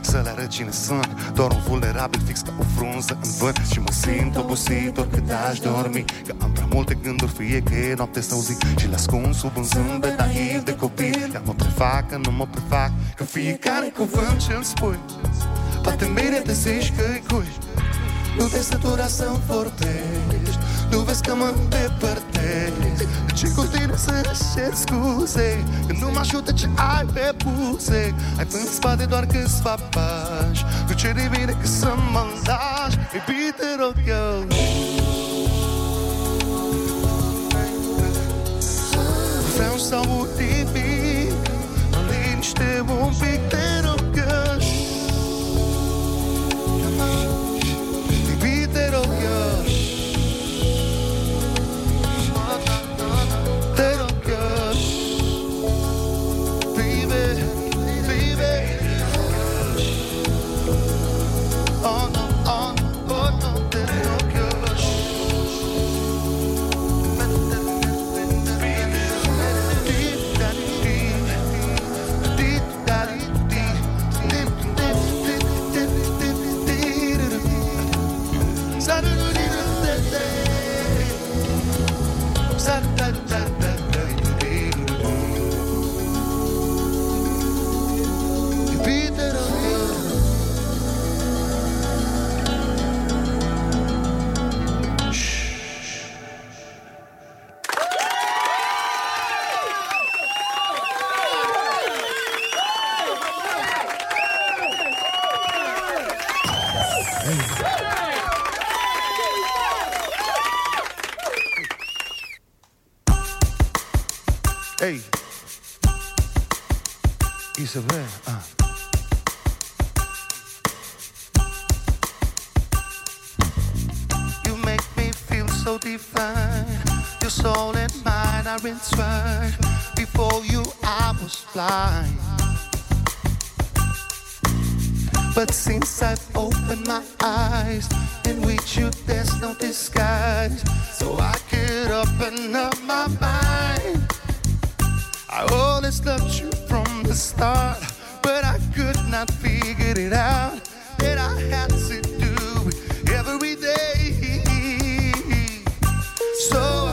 Să le arăt cine sunt Doar un vulnerabil fix ca o frunză în vânt. Și mă simt obosit oricât aș dormi Că am prea multe gânduri, fie că e noapte sau zi. Și le ascund sub un zâmbet naiv de copil. Că mă prefac, că nu mă prefac Că fiecare cuvânt ce-l spui Poate mine te zici că-i cui. Nu te sătura să-mi vorbești Nu vezi că mă îndepărtezi De ce continui să-și cer scuze? Când nu mă ajută ce ai pe buze Ai în spate doar câțiva pași. Nu ce de bine că să mă lași Baby, te rog eu. Vreau să aud nimic Liniște un pic, te rog Before you, I was blind. But since I've opened my eyes, and with you, there's no disguise. So I could open up my mind. I always loved you from the start, but I could not figure it out that I had to do every day. So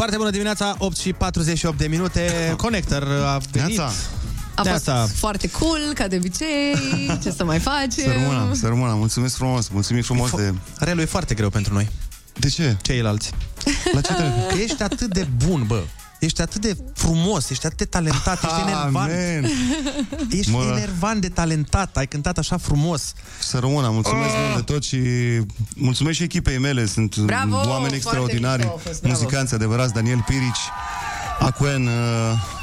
Foarte bună dimineața, 8 și 48 de minute. Connector a venit. Neața. A fost Neața. foarte cool, ca de obicei. Ce să mai facem? Să rămână, să rămână. Mulțumesc frumos, mulțumim frumos de... Relu e foarte greu pentru noi. De ce? Ceilalți. La ce trebuie? Că ești atât de bun, bă. Ești atât de frumos, ești atât de talentat, ești enervant. Amen. Ești Mă. enervant de talentat, ai cântat așa frumos. Să rămână, mulțumesc mult de tot și mulțumesc și echipei mele. Sunt Bravo, oameni foarte extraordinari, mișto a fost, bravo. muzicanți adevărați, Daniel Pirici, Acuen, uh,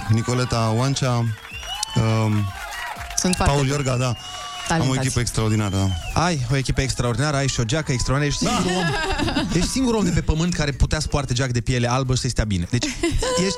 Nicoleta Oancea, um, Sunt foarte Paul Iorga, da. Am o talentați. echipă extraordinară, da. Ai o echipă extraordinară, ai și o geacă extraordinară, ești singurul om, ești singurul om de pe pământ care putea să poarte geac de piele albă și să-i stea bine. Deci, ești...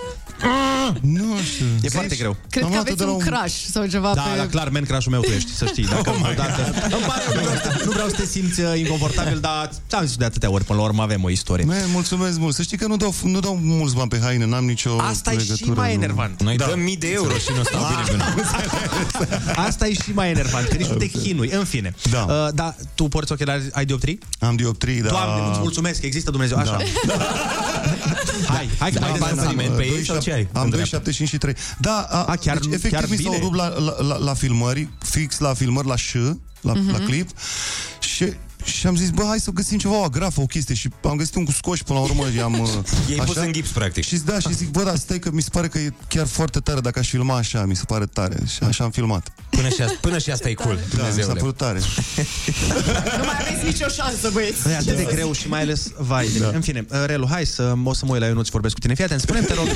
Nu știu. E foarte greu. Cred Am că luat-o aveți de la un un- crash sau ceva Da, pe... da, clar, man crush-ul meu tu ești, să știi. Dacă oh odată... Îmi pare rău, nu vreau, să, nu vreau să te simți uh, inconfortabil, dar ți-am zis de atâtea ori, până la urmă avem o istorie. Man, mulțumesc mult. Să știi că nu dau, nu dau mulți bani pe haine, n-am nicio Asta e și legătură. mai nu. enervant. Noi Da. dăm mii de euro și nu stau bine pe noi. Asta e și mai enervant, că nici nu te chinui. În fine. Da. Uh, da, tu porți ochelari, ai dioptrii? Am dioptrii, da. Doamne, nu-ți mulțumesc, există Dumnezeu. Așa. Hai, hai că mai bani dezvoltăm. supliment pe ei sau ce ai? Am În 2,75 și 3. Da, a, A, chiar- deci, efectiv chiar mi s-au bine? rupt la, la, la, la filmări, fix la filmări, la ș, la, Mhm. la clip. Și și am zis, bă, hai să găsim ceva, o agrafă, o chestie. Și am găsit un cu scoși până la urmă și am... uh, I-ai pus în gips, practic. Și da, și zic, bă, da, stai că mi se pare că e chiar foarte tare dacă aș filma așa, mi se pare tare. Și așa am filmat. Până și asta, până și asta e cool, Da, mi s-a Dumnezeule. părut tare. Nu mai aveți nicio șansă, băieți. E atât de greu și mai ales vai de mine. În fine, uh, Relu, hai să o să mă uit la Ionuț vorbesc cu tine. Fii atent, spune te rog,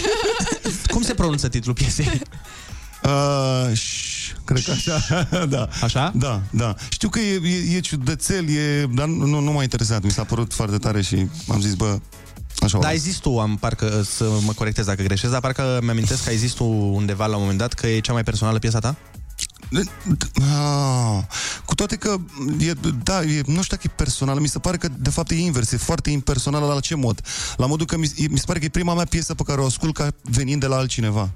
cum se pronunță titlul piesei? Uh, ș, cred că așa, da. Așa? Da, da. Știu că e, e, e ciudățel, e, dar nu, nu m-a interesat. Mi s-a părut foarte tare și am zis, bă, așa o Da, ai las. zis tu, am parcă să mă corectez dacă greșesc, dar parcă mi-amintesc că ai zis tu undeva la un moment dat că e cea mai personală piesa ta? Ah, cu toate că, e, da, e, nu știu dacă e personală, mi se pare că de fapt e invers, e foarte impersonală la ce mod? La modul că mi, e- mi se pare că e prima mea piesă pe care o ascult ca venind de la altcineva.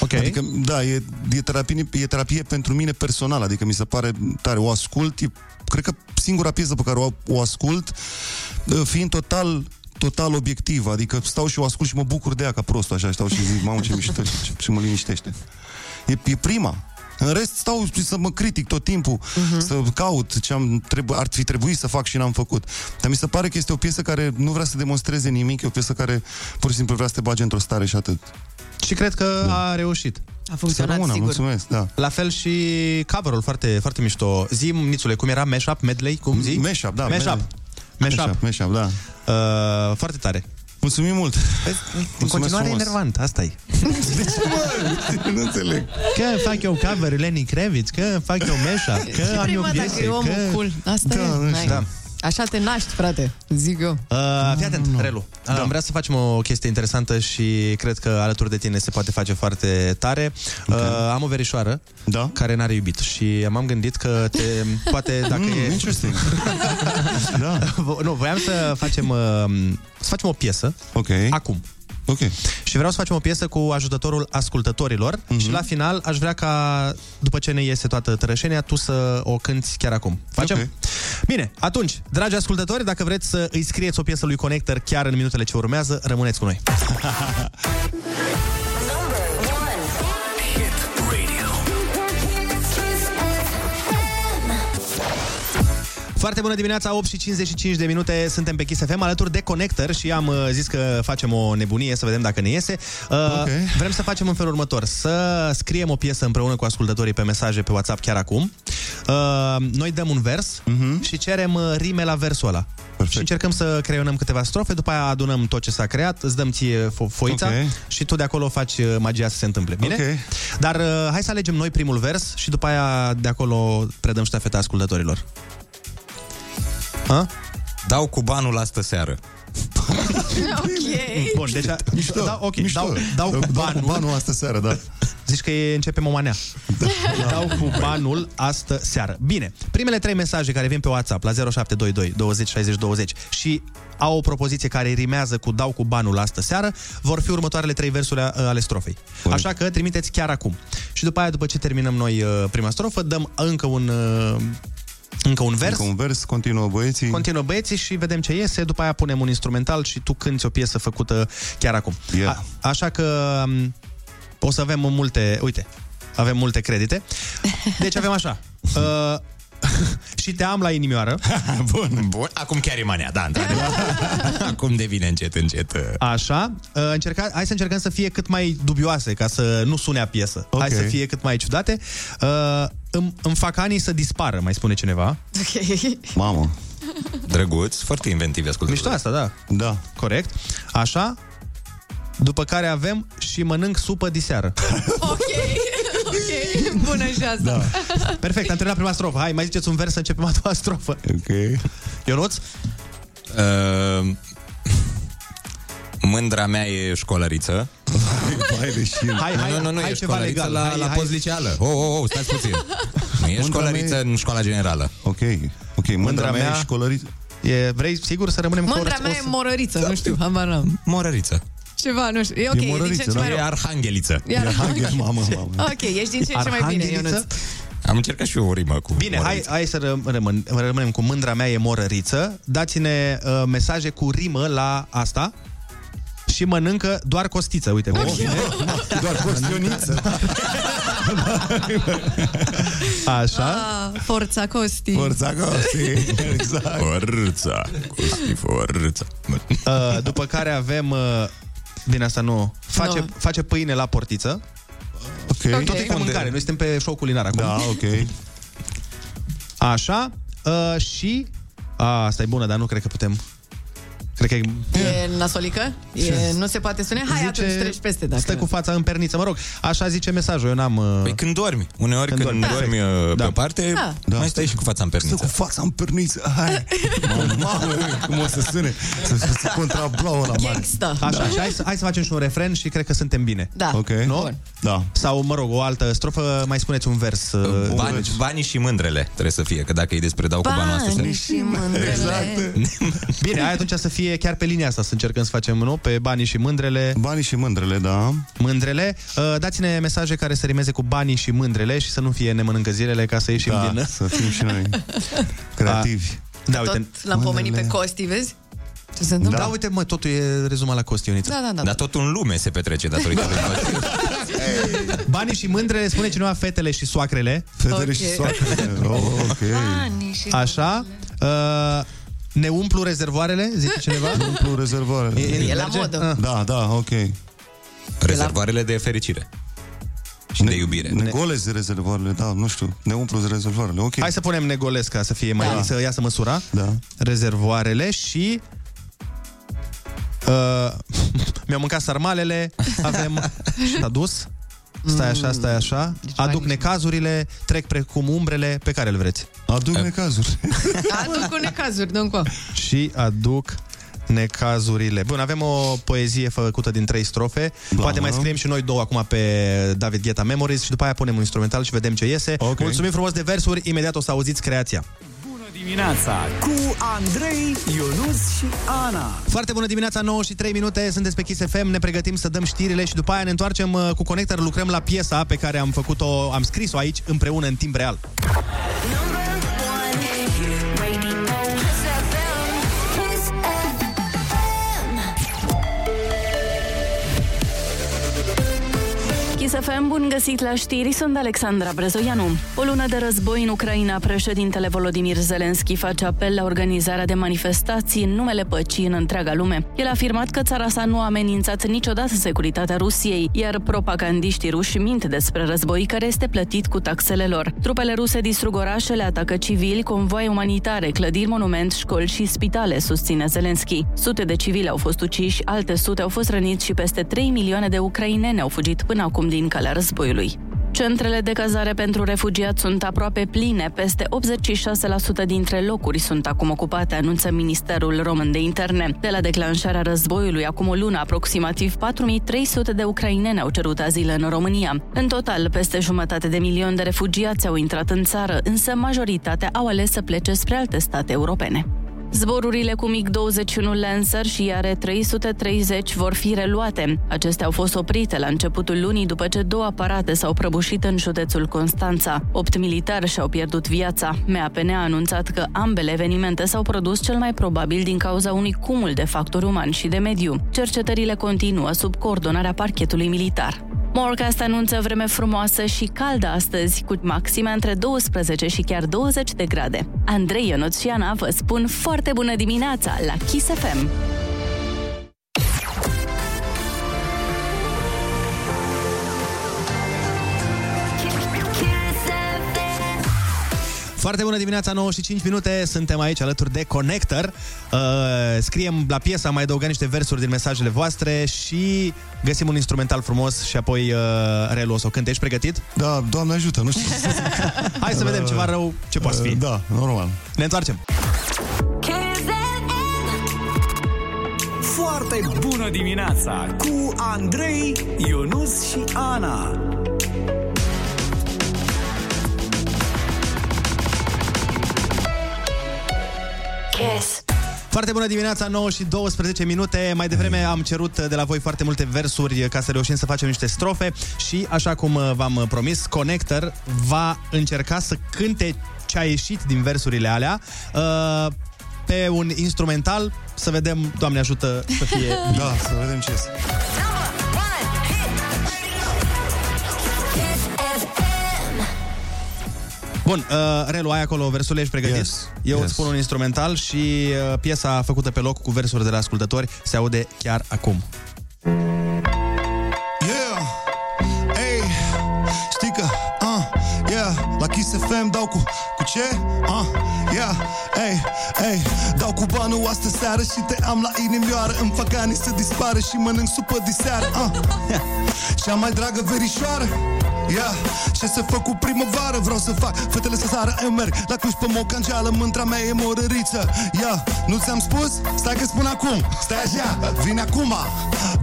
Ok. Adică, da, e, e, terapie, e terapie pentru mine personală, adică mi se pare tare, o ascult, e, cred că singura piesă pe care o, o ascult, uh, fiind total total obiectiv, adică stau și o ascult și mă bucur de ea ca prostul, așa, stau și zic, mamă ce mișto și, și mă liniștește. E, e prima. În rest stau și să mă critic tot timpul, uh-huh. să caut ce am trebu- ar fi trebuit să fac și n-am făcut. Dar mi se pare că este o piesă care nu vrea să demonstreze nimic, e o piesă care pur și simplu vrea să te bage într-o stare și atât. Și cred că a reușit. A funcționat, Să rămână, sigur. mulțumesc, da. La fel și cover-ul, foarte, foarte mișto. Zim, Nițule, cum era? Mashup, medley, cum zi? Mashup, da, Mashup. medley. Mashup. Mashup, mashup, da. Uh, foarte tare. Mulțumim mult! În continuare frumos. enervant, asta e. nu înțeleg. Că fac eu cover Lenny Kravitz, că fac eu mashup, că Și am eu prima, dacă piese, e omul că... cool. Asta Da, e. nu Hai. știu. Da. Așa te naști, frate, zic eu. Uh, fii atent, Relu. Uh, Am vrea să facem o chestie interesantă și cred că alături de tine se poate face foarte tare. Uh, am o verișoară da? care n-are iubit și m-am gândit că te, poate dacă Mm, e... interesting. da. Nu, voiam să facem, uh, să facem o piesă Ok. acum. Ok. Și vreau să facem o piesă cu ajutorul ascultătorilor Mhm. și la final aș vrea ca, după ce ne iese toată tărășenia, tu să o cânti chiar acum. Facem? Ok. Bine, atunci, dragi ascultători, dacă vreți să îi scrieți o piesă lui Connector chiar în minutele ce urmează, rămâneți cu noi. Foarte bună dimineața, 8 și 55 de minute, suntem pe Kiss FM alături de Connector și am uh, zis că facem o nebunie să vedem dacă ne iese. Uh, Ok. Vrem să facem în felul următor, să scriem o piesă împreună cu ascultătorii pe mesaje pe WhatsApp chiar acum. Uh, noi dăm un vers și cerem uh, rime la versul ăla. Și încercăm să creionăm câteva strofe, după aia adunăm tot ce s-a creat, îți dăm ție fo- foița Ok. și tu de acolo faci uh, magia să se întâmple. Bine? Ok. Dar uh, hai să alegem noi primul vers și după aia de acolo predăm ștafeta ascultătorilor. Ha? Dau cu banul astă seară. ok. Bun, deci... Mișto, da, ok, mișto. dau, dau, cu banul. banul astă seară, da. Zici că e, începe momanea. Dau cu banul astă seară. Bine, primele trei mesaje care vin pe WhatsApp la 0722 20 60 20 și au o propoziție care rimează cu dau cu banul astă seară, vor fi următoarele trei versuri a- ale strofei. Așa că trimiteți chiar acum. Și după aia, după ce terminăm noi uh, prima strofă, dăm încă un uh, încă un vers. Încă un vers, continuă băieții. Continuă băieții și vedem ce iese, după aia punem un instrumental și tu cânti o piesă făcută chiar acum. Yeah. A, așa că m, o să avem multe, uite, avem multe credite. Deci avem așa. Uh, și te am la inimioară. Bun, bun. Acum chiar e mania, da, într-adevăr. Acum devine încet, încet. uh, Așa, uh, încerca, hai să încercăm să fie cât mai dubioase, ca să nu sune a piesă. Ok. Hai să fie cât mai ciudate. Uh, îmi, îmi fac anii să dispară, mai spune cineva. Ok. Mamă. Drăguț, foarte inventiv, ascultă. Mișto asta, da. Da. Corect. Așa. După care avem și mănânc supă diseară. Ok, ok, bună și asta. Da. Perfect, am terminat prima strofă. Hai, mai ziceți un vers să începem a doua strofă. Ok. Ionuț? Uh, mândra mea e școlăriță. Hai de și... Hai, hai, nu, nu, nu, hai e ceva școlăriță legal. la, Hai, la hai. post liceală. Oh, oh, oh, stați puțin. Nu e Mândra școlăriță mea e- în școala generală. Ok, ok, mândra, Mândra mea, mea- e școlăriță. E, vrei sigur să rămânem Mândra cu mea o- e morăriță, nu știu, habar n-am. Morăriță. Ceva, nu știu. E ok, E e din ce morăriță, în ce da? mai E rău. arhangheliță. E arhanghel. Mamă, mamă. Ok, ești din ce în ce mai bine, Arhangheliță? Ionuț. Am încercat și eu o rimă cu Bine, hai, morăriță. hai să răm- rămân, rămânem cu mândra mea e morăriță. Dați-ne uh, mesaje cu rimă la asta și mănâncă doar costiță. Uite, okay. Doar costioniță. Așa. Ah, forța Costi. Forța Costi. Exact. Forța. Costi, forța. Uh, după care avem... Uh, bine, asta nu. Face, Nu. face pâine la portiță. Ok. Ok. Tot e ca Unde? mâncare. Noi suntem pe show culinar acum. Da, ok. Așa. Uh, și... A, asta e bună, dar nu cred că putem... Cred că e... E nasolică? E, nu se poate spune? Hai atunci treci peste dacă... Stă cu fața în perniță, mă rog. Așa zice mesajul, eu n-am... Uh... Păi când dormi. Uneori când, Când când dormi. dormi, uh, Da. pe parte, Da. mai stai și cu fața în Stă perniță. cu fața în perniță. Hai. Mamă, mamă, cum o să sune. Să se contrablau la mare. Gangsta. Așa, și hai să, hai să facem și un refren și cred că suntem bine. Da. Ok. Nu? Bun. Da. Sau, mă rog, o altă strofă, mai spuneți un vers. Uh, Bani, banii și mândrele trebuie să fie, că dacă e despre dau cu banul astea. Bani și mândrele. Exact. Bine, hai atunci să fie chiar pe linia asta, să încercăm să facem, nu? Pe banii și mândrele. Banii și mândrele, da. Mândrele. Uh, dați-ne mesaje care să rimeze cu banii și mândrele și să nu fie ne mănâncă zilele ca să ieșim Da, din... să fim și noi creativi. Da, Tot uite. l-am pomenit pe Mândrele. Costi, vezi? Ce se întâmplă? Da, uite, mă, totul e rezumat la costioniță. Da, da, da. Dar tot în lume se petrece datorită lui Costin. Banii și mândrele, spune cineva fetele și soacrele. Fetele Ok. și soacrele. Oh, ok. Banii și Așa. Uh, ne umplu rezervoarele, zice cineva. Umplu rezervoarele. E la merge? modă. Ah. Da, da, ok. Rezervoarele de fericire. Și de iubire. Ne golezi rezervoarele, da, nu știu. Ne umplu rezervoarele, ok. Hai să punem negolesc ca să fie mai Da. să iasă măsura. Da. Rezervoarele și uh, mi-au mâncat sarmalele, avem și s-a dus. Stai așa, stai așa. Aduc necazurile, trec precum umbrele pe care le vreți. Aduc necazuri. Aduc cu necazuri, dă încă. Și aduc necazurile. Bun, avem o poezie făcută din trei strofe. Da. Poate mai scriem și noi două acum pe David Guetta Memories și după aia punem un instrumental și vedem ce iese. Ok. Mulțumim frumos de versuri, imediat o să auziți creația. Dimineața cu Andrei, Ionus și Ana. Foarte bună dimineața, 9 și 3 minute, sunteți pe Kiss FM, ne pregătim să dăm știrile și după aia ne întoarcem uh, cu Connector, lucrăm la piesa pe care am făcut-o, am scris-o aici împreună în timp real. Kiss FM, bun găsit la știri, sunt Alexandra Brezoianu. O lună de război în Ucraina, președintele Volodymyr Zelensky face apel la organizarea de manifestații în numele păcii în întreaga lume. El a afirmat că țara sa nu a amenințat niciodată securitatea Rusiei, iar propagandiștii ruși mint despre război care este plătit cu taxele lor. Trupele ruse distrug orașele, atacă civili, convoaie umanitare, clădiri, monument, școli și spitale, susține Zelensky. Sute de civili au fost uciși, alte sute au fost răniți și peste 3 milioane de ucraineni au fugit până acum din calea războiului. Centrele de cazare pentru refugiați sunt aproape pline, peste 86% dintre locuri sunt acum ocupate, anunță Ministerul Român de Interne. De la declanșarea războiului, acum o lună, aproximativ 4300 de ucraineni au cerut azil în România. În total, peste jumătate de milion de refugiați au intrat în țară, însă majoritatea au ales să plece spre alte state europene. Zborurile cu MiG-21 Lancer și are 330 vor fi reluate. Acestea au fost oprite la începutul lunii după ce două aparate s-au prăbușit în județul Constanța. Opt militari și-au pierdut viața. MAPN a anunțat că ambele evenimente s-au produs cel mai probabil din cauza unui cumul de factori umani și de mediu. Cercetările continuă sub coordonarea parchetului militar. Morcast anunță vreme frumoasă și caldă astăzi, cu maxime între 12 și chiar 20 de grade. Andrei Ionuț și Ana vă spun foarte bună dimineața la Kiss FM! Foarte bună dimineața, 9 și 5 minute, suntem aici alături de Connector. Uh, scriem la piesă, am mai adăugat niște versuri din mesajele voastre și găsim un instrumental frumos și apoi uh, Relu o să o cânte. Ești pregătit? Da, Doamne ajută, nu știu ce să zic. Hai să vedem ceva rău ce poate fi. Uh, Da, normal. Ne întoarcem. Foarte bună dimineața cu Andrei, Ionus și Ana. Kiss. Foarte bună dimineața, 9 și 12 minute. Mai devreme am cerut de la voi foarte multe versuri ca să reușim să facem niște strofe și, așa cum uh, v-am promis, Connector va încerca să cânte ce a ieșit din versurile alea uh, pe un instrumental, să vedem, Doamne ajută să fie bine. Da, să vedem ce este. Bun, uh, Relu, ai acolo versurile, ești pregătit? Yes, Eu yes. îți spun un instrumental și uh, piesa făcută pe loc cu versuri de la ascultători se aude chiar acum. Yeah, hey, știi că, uh, yeah, la Kiss FM dau cu, cu ce? Uh, yeah, hey, hey, dau cu banul astă seară și te am la inimioară Îmi fac anii să dispară și mănânc supă diseară, uh, yeah. Cea mai dragă verișoară Yeah. Ce să fac cu primăvară Vreau să fac fetele să sară Eu merg la Cluj pe mocangeală Mântra mea e morăriță yeah. Nu ți-am spus? Stai că spun acum Stai așa, vine acum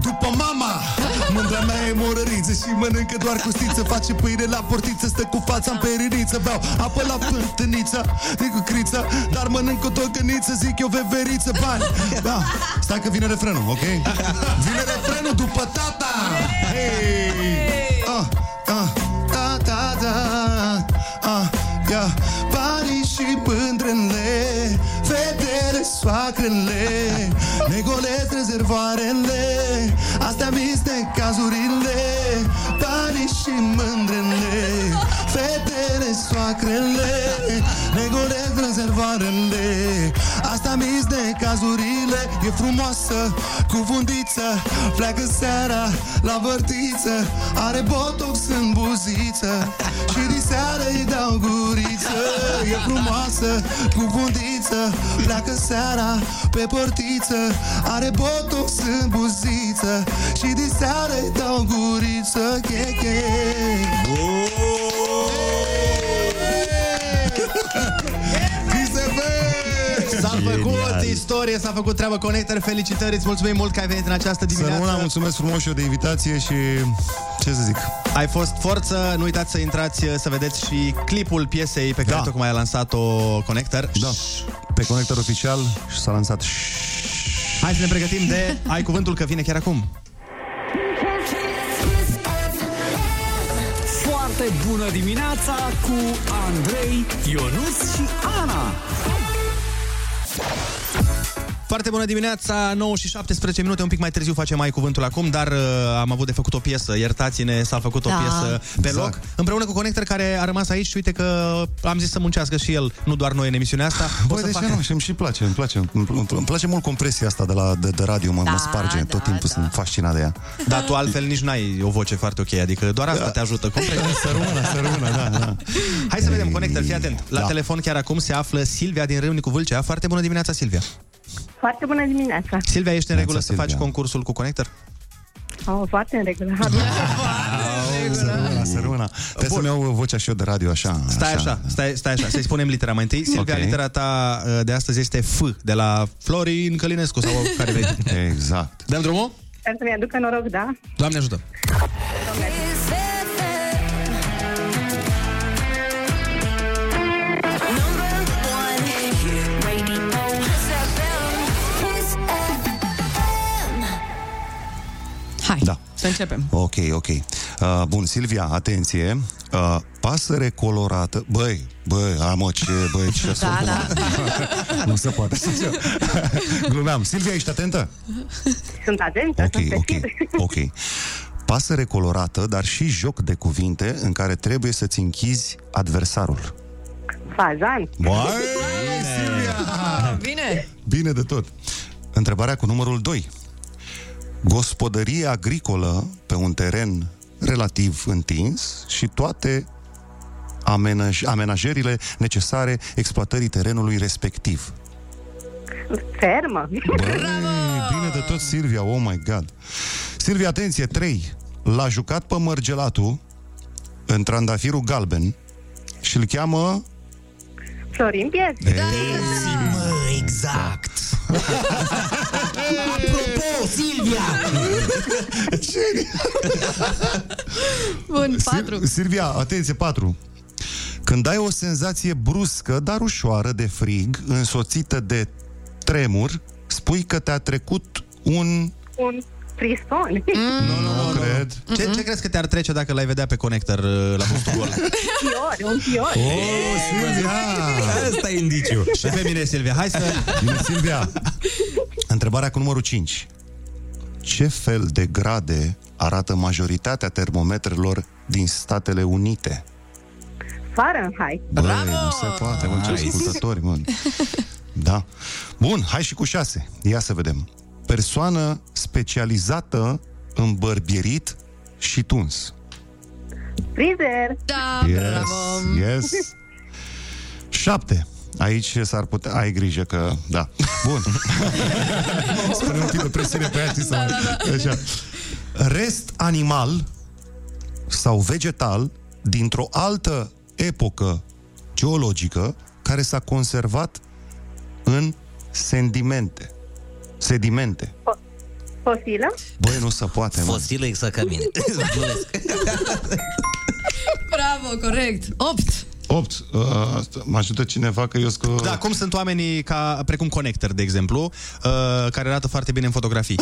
După mama Mândra mea e morăriță Și mănâncă doar costiță Face pâine la portiță Stă cu fața în periniță Beau apă la pântâniță Nici cu criță Dar mănânc o tocăniță Zic eu veveriță Bani da. Stai că vine refrenul, ok? Vine refrenul după tata Hey! Fetele, soacrele Negolesc rezervoarele Astea mis de cazurile Banii și mândrele Fetele, soacrele Negolesc rezervoarele Asta mis de cazurile E frumoasă, cu fundiță Pleacă seara la vărtiță Are botox în buziță Și diseară îi dau guriță E frumoasă, cu fundiță fetiță Pleacă seara pe portiță Are botox în buziță Și de seară îi dau guriță Che, che. Oh! Hey! Istorie, s-a făcut treabă Connector. Felicitări, îți mulțumim mult că ai venit în această dimineață. Sărmâna, mulțumesc frumos și eu de invitație și ce să zic. Ai fost forță, nu uitați să intrați să vedeți și clipul piesei pe care Da. tocmai a lansat-o Connector. Da, pe conector oficial și s-a lansat Hai să ne pregătim de Ai cuvântul că vine chiar acum. Foarte bună dimineața cu Andrei, Ionus și Ana. Podcast. Foarte bună dimineața, 9 și 17 minute, un pic mai târziu facem mai cuvântul acum, dar uh, am avut de făcut o piesă, iertați-ne, s-a făcut o Da. piesă pe Exact. loc, împreună cu Connector care a rămas aici și uite că am zis să muncească și el, nu doar noi în emisiunea asta. O Băi, să de ce facă- nu? Și îmi și place, îmi place. Îmi, îmi, îmi place mult compresia asta de la de, de radio, mă, Da, mă sparge. da, Tot timpul sunt fascinat de ea. Dar tu altfel nici n-ai o voce foarte ok, adică doar asta te ajută. Cum vrei? Să rămână, să rămână, da, da. Hai să vedem, Connector, fii atent. La Da. telefon chiar acum se află Silvia din Râmnicu Vâlcea. Foarte bună dimineața, Silvia. Foarte bună dimineața. Silvia, ești în regulă să Silvia. faci concursul cu Connector? Oh, foarte în regulă. Să rămână, să rămână. Trebuie să-mi iau vocea și eu de radio, așa. Stai așa, stai, stai așa, să-i spunem litera mai întâi. Silvia, Ok. litera ta uh, de astăzi este F, de la Florin Călinescu sau care vrei. Exact. Dăm drumul? Sper să-mi aducă noroc, da? Doamne ajută! Hai, Da. să începem. Ok, ok. Uh, bun, Silvia, atenție. Uh, pasăre colorată. Băi, băi, amă, ce, băi, ce Da, da. Nu se poate așa ceva. Glumeam. Silvia, ești atentă? Sunt atentă, Ok, sunt ok, pregătită. ok. Pasăre colorată, dar și joc de cuvinte în care trebuie să-ți închizi adversarul. Fazan. Băi, Silvia! Bine! Bine de tot. Întrebarea cu numărul 2. Gospodărie agricolă pe un teren relativ întins și toate amenaj- amenajările necesare exploatării terenului respectiv. Fermă. Băi, bine de tot, Silvia, oh my god. Silvia, atenție, 3. L-a jucat pe Mărgelatul în trandafirul galben și îl cheamă... Florin Pies. Mă, exact. Apropo, Silvia! Bun, patru. Sil- Silvia, atenție, 4. Când ai o senzație bruscă, dar ușoară de frig, însoțită de tremur, spui că te-a trecut un... Un frison. Nu, nu, nu cred. Ce, ce crezi că te-ar trece dacă l-ai vedea pe Connector uh, la postul gol? Fior, un fior. Oh, Silvia! Asta e indiciu. Și pe mine, Silvia. Hai să... Bine, Silvia. Întrebarea cu numărul 5. Ce fel de grade arată majoritatea termometrelor din Statele Unite? Fahrenheit. Băi, nu se poate, mă, ce Nice. ascultători, mă. Da. Bun, hai și cu șase. Ia să vedem. Persoană specializată în bărbierit și tuns. Frizer. Da, Yes, bravo. yes. Șapte. Aici s-ar putea... Ai grijă că... Da. Bun. Spune un pic de presiune pe aia, știi, Da, să... Așa. Rest animal sau vegetal dintr-o altă epocă geologică care s-a conservat în sedimente. Sedimente. Fosilă. Băi, nu se poate, mă. Fosilă exact ca mine. Bravo, corect. 8. 8. Uh, mă ajută cineva că eu sunt... Da, cum sunt oamenii ca, precum Connector, de exemplu, uh, care arată foarte bine în fotografii.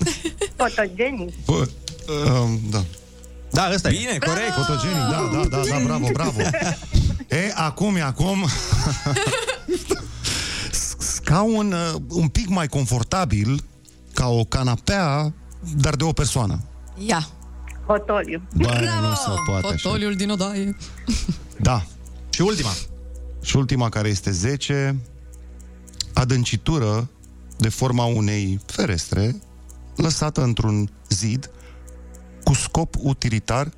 Fotogenic. Bă, uh, da. Da, ăsta e. Bine, corect. Fotogenic, da, da, da, da, bravo, bravo. E, acum e acum... Scaun uh, un pic mai confortabil ca o canapea, dar de o persoană. Ia. Fotoliu. Băi, nu se poate așa. Fotoliul din odaie. Da. Și ultima. Și ultima care este 10, adâncitură de forma unei ferestre lăsată într-un zid cu scop utilitar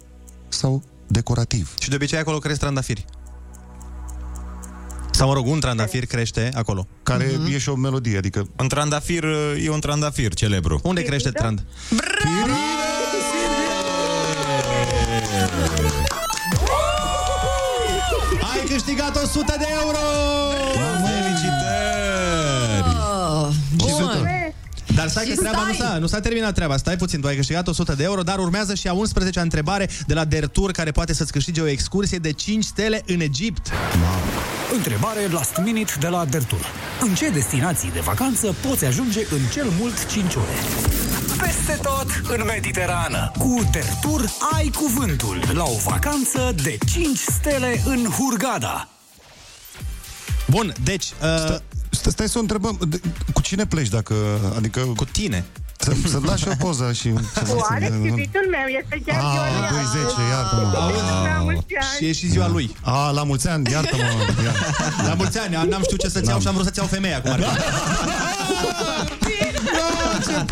sau decorativ. Și de obicei acolo cresc trandafiri. Sau, mă rog, un trandafir crește acolo. Care mm-hmm. e și o melodie, adică... Un trandafir e un trandafir celebru. Unde crește trand? Ai câștigat 100 de euro! Dar stai că Și treaba stai. nu s-a, nu s-a terminat treaba. Stai puțin, tu ai câștigat 100 de euro, dar urmează și a 11-a întrebare de la Dertur, care poate să-ți câștige o excursie de 5 stele în Egipt. Întrebare last minute de la Dertur. În ce destinații de vacanță poți ajunge în cel mult 5 ore? Peste tot în Mediterană. Cu Dertur ai cuvântul la o vacanță de 5 stele în Hurgada. Bun, deci... Uh... Stai, stai să o întrebăm, de- cu cine pleci dacă, adică... Cu tine. Să, să lași o poză și... Să Cu Alex, iubitul meu, este chiar Ah, ziua la lui. 20, iartă-mă. La mulți ani. Și e și ziua lui. A, la mulți ani, iartă-mă. La mulți ani, n-am știut ce să-ți iau și am vrut să-ți iau femeia acum. Ce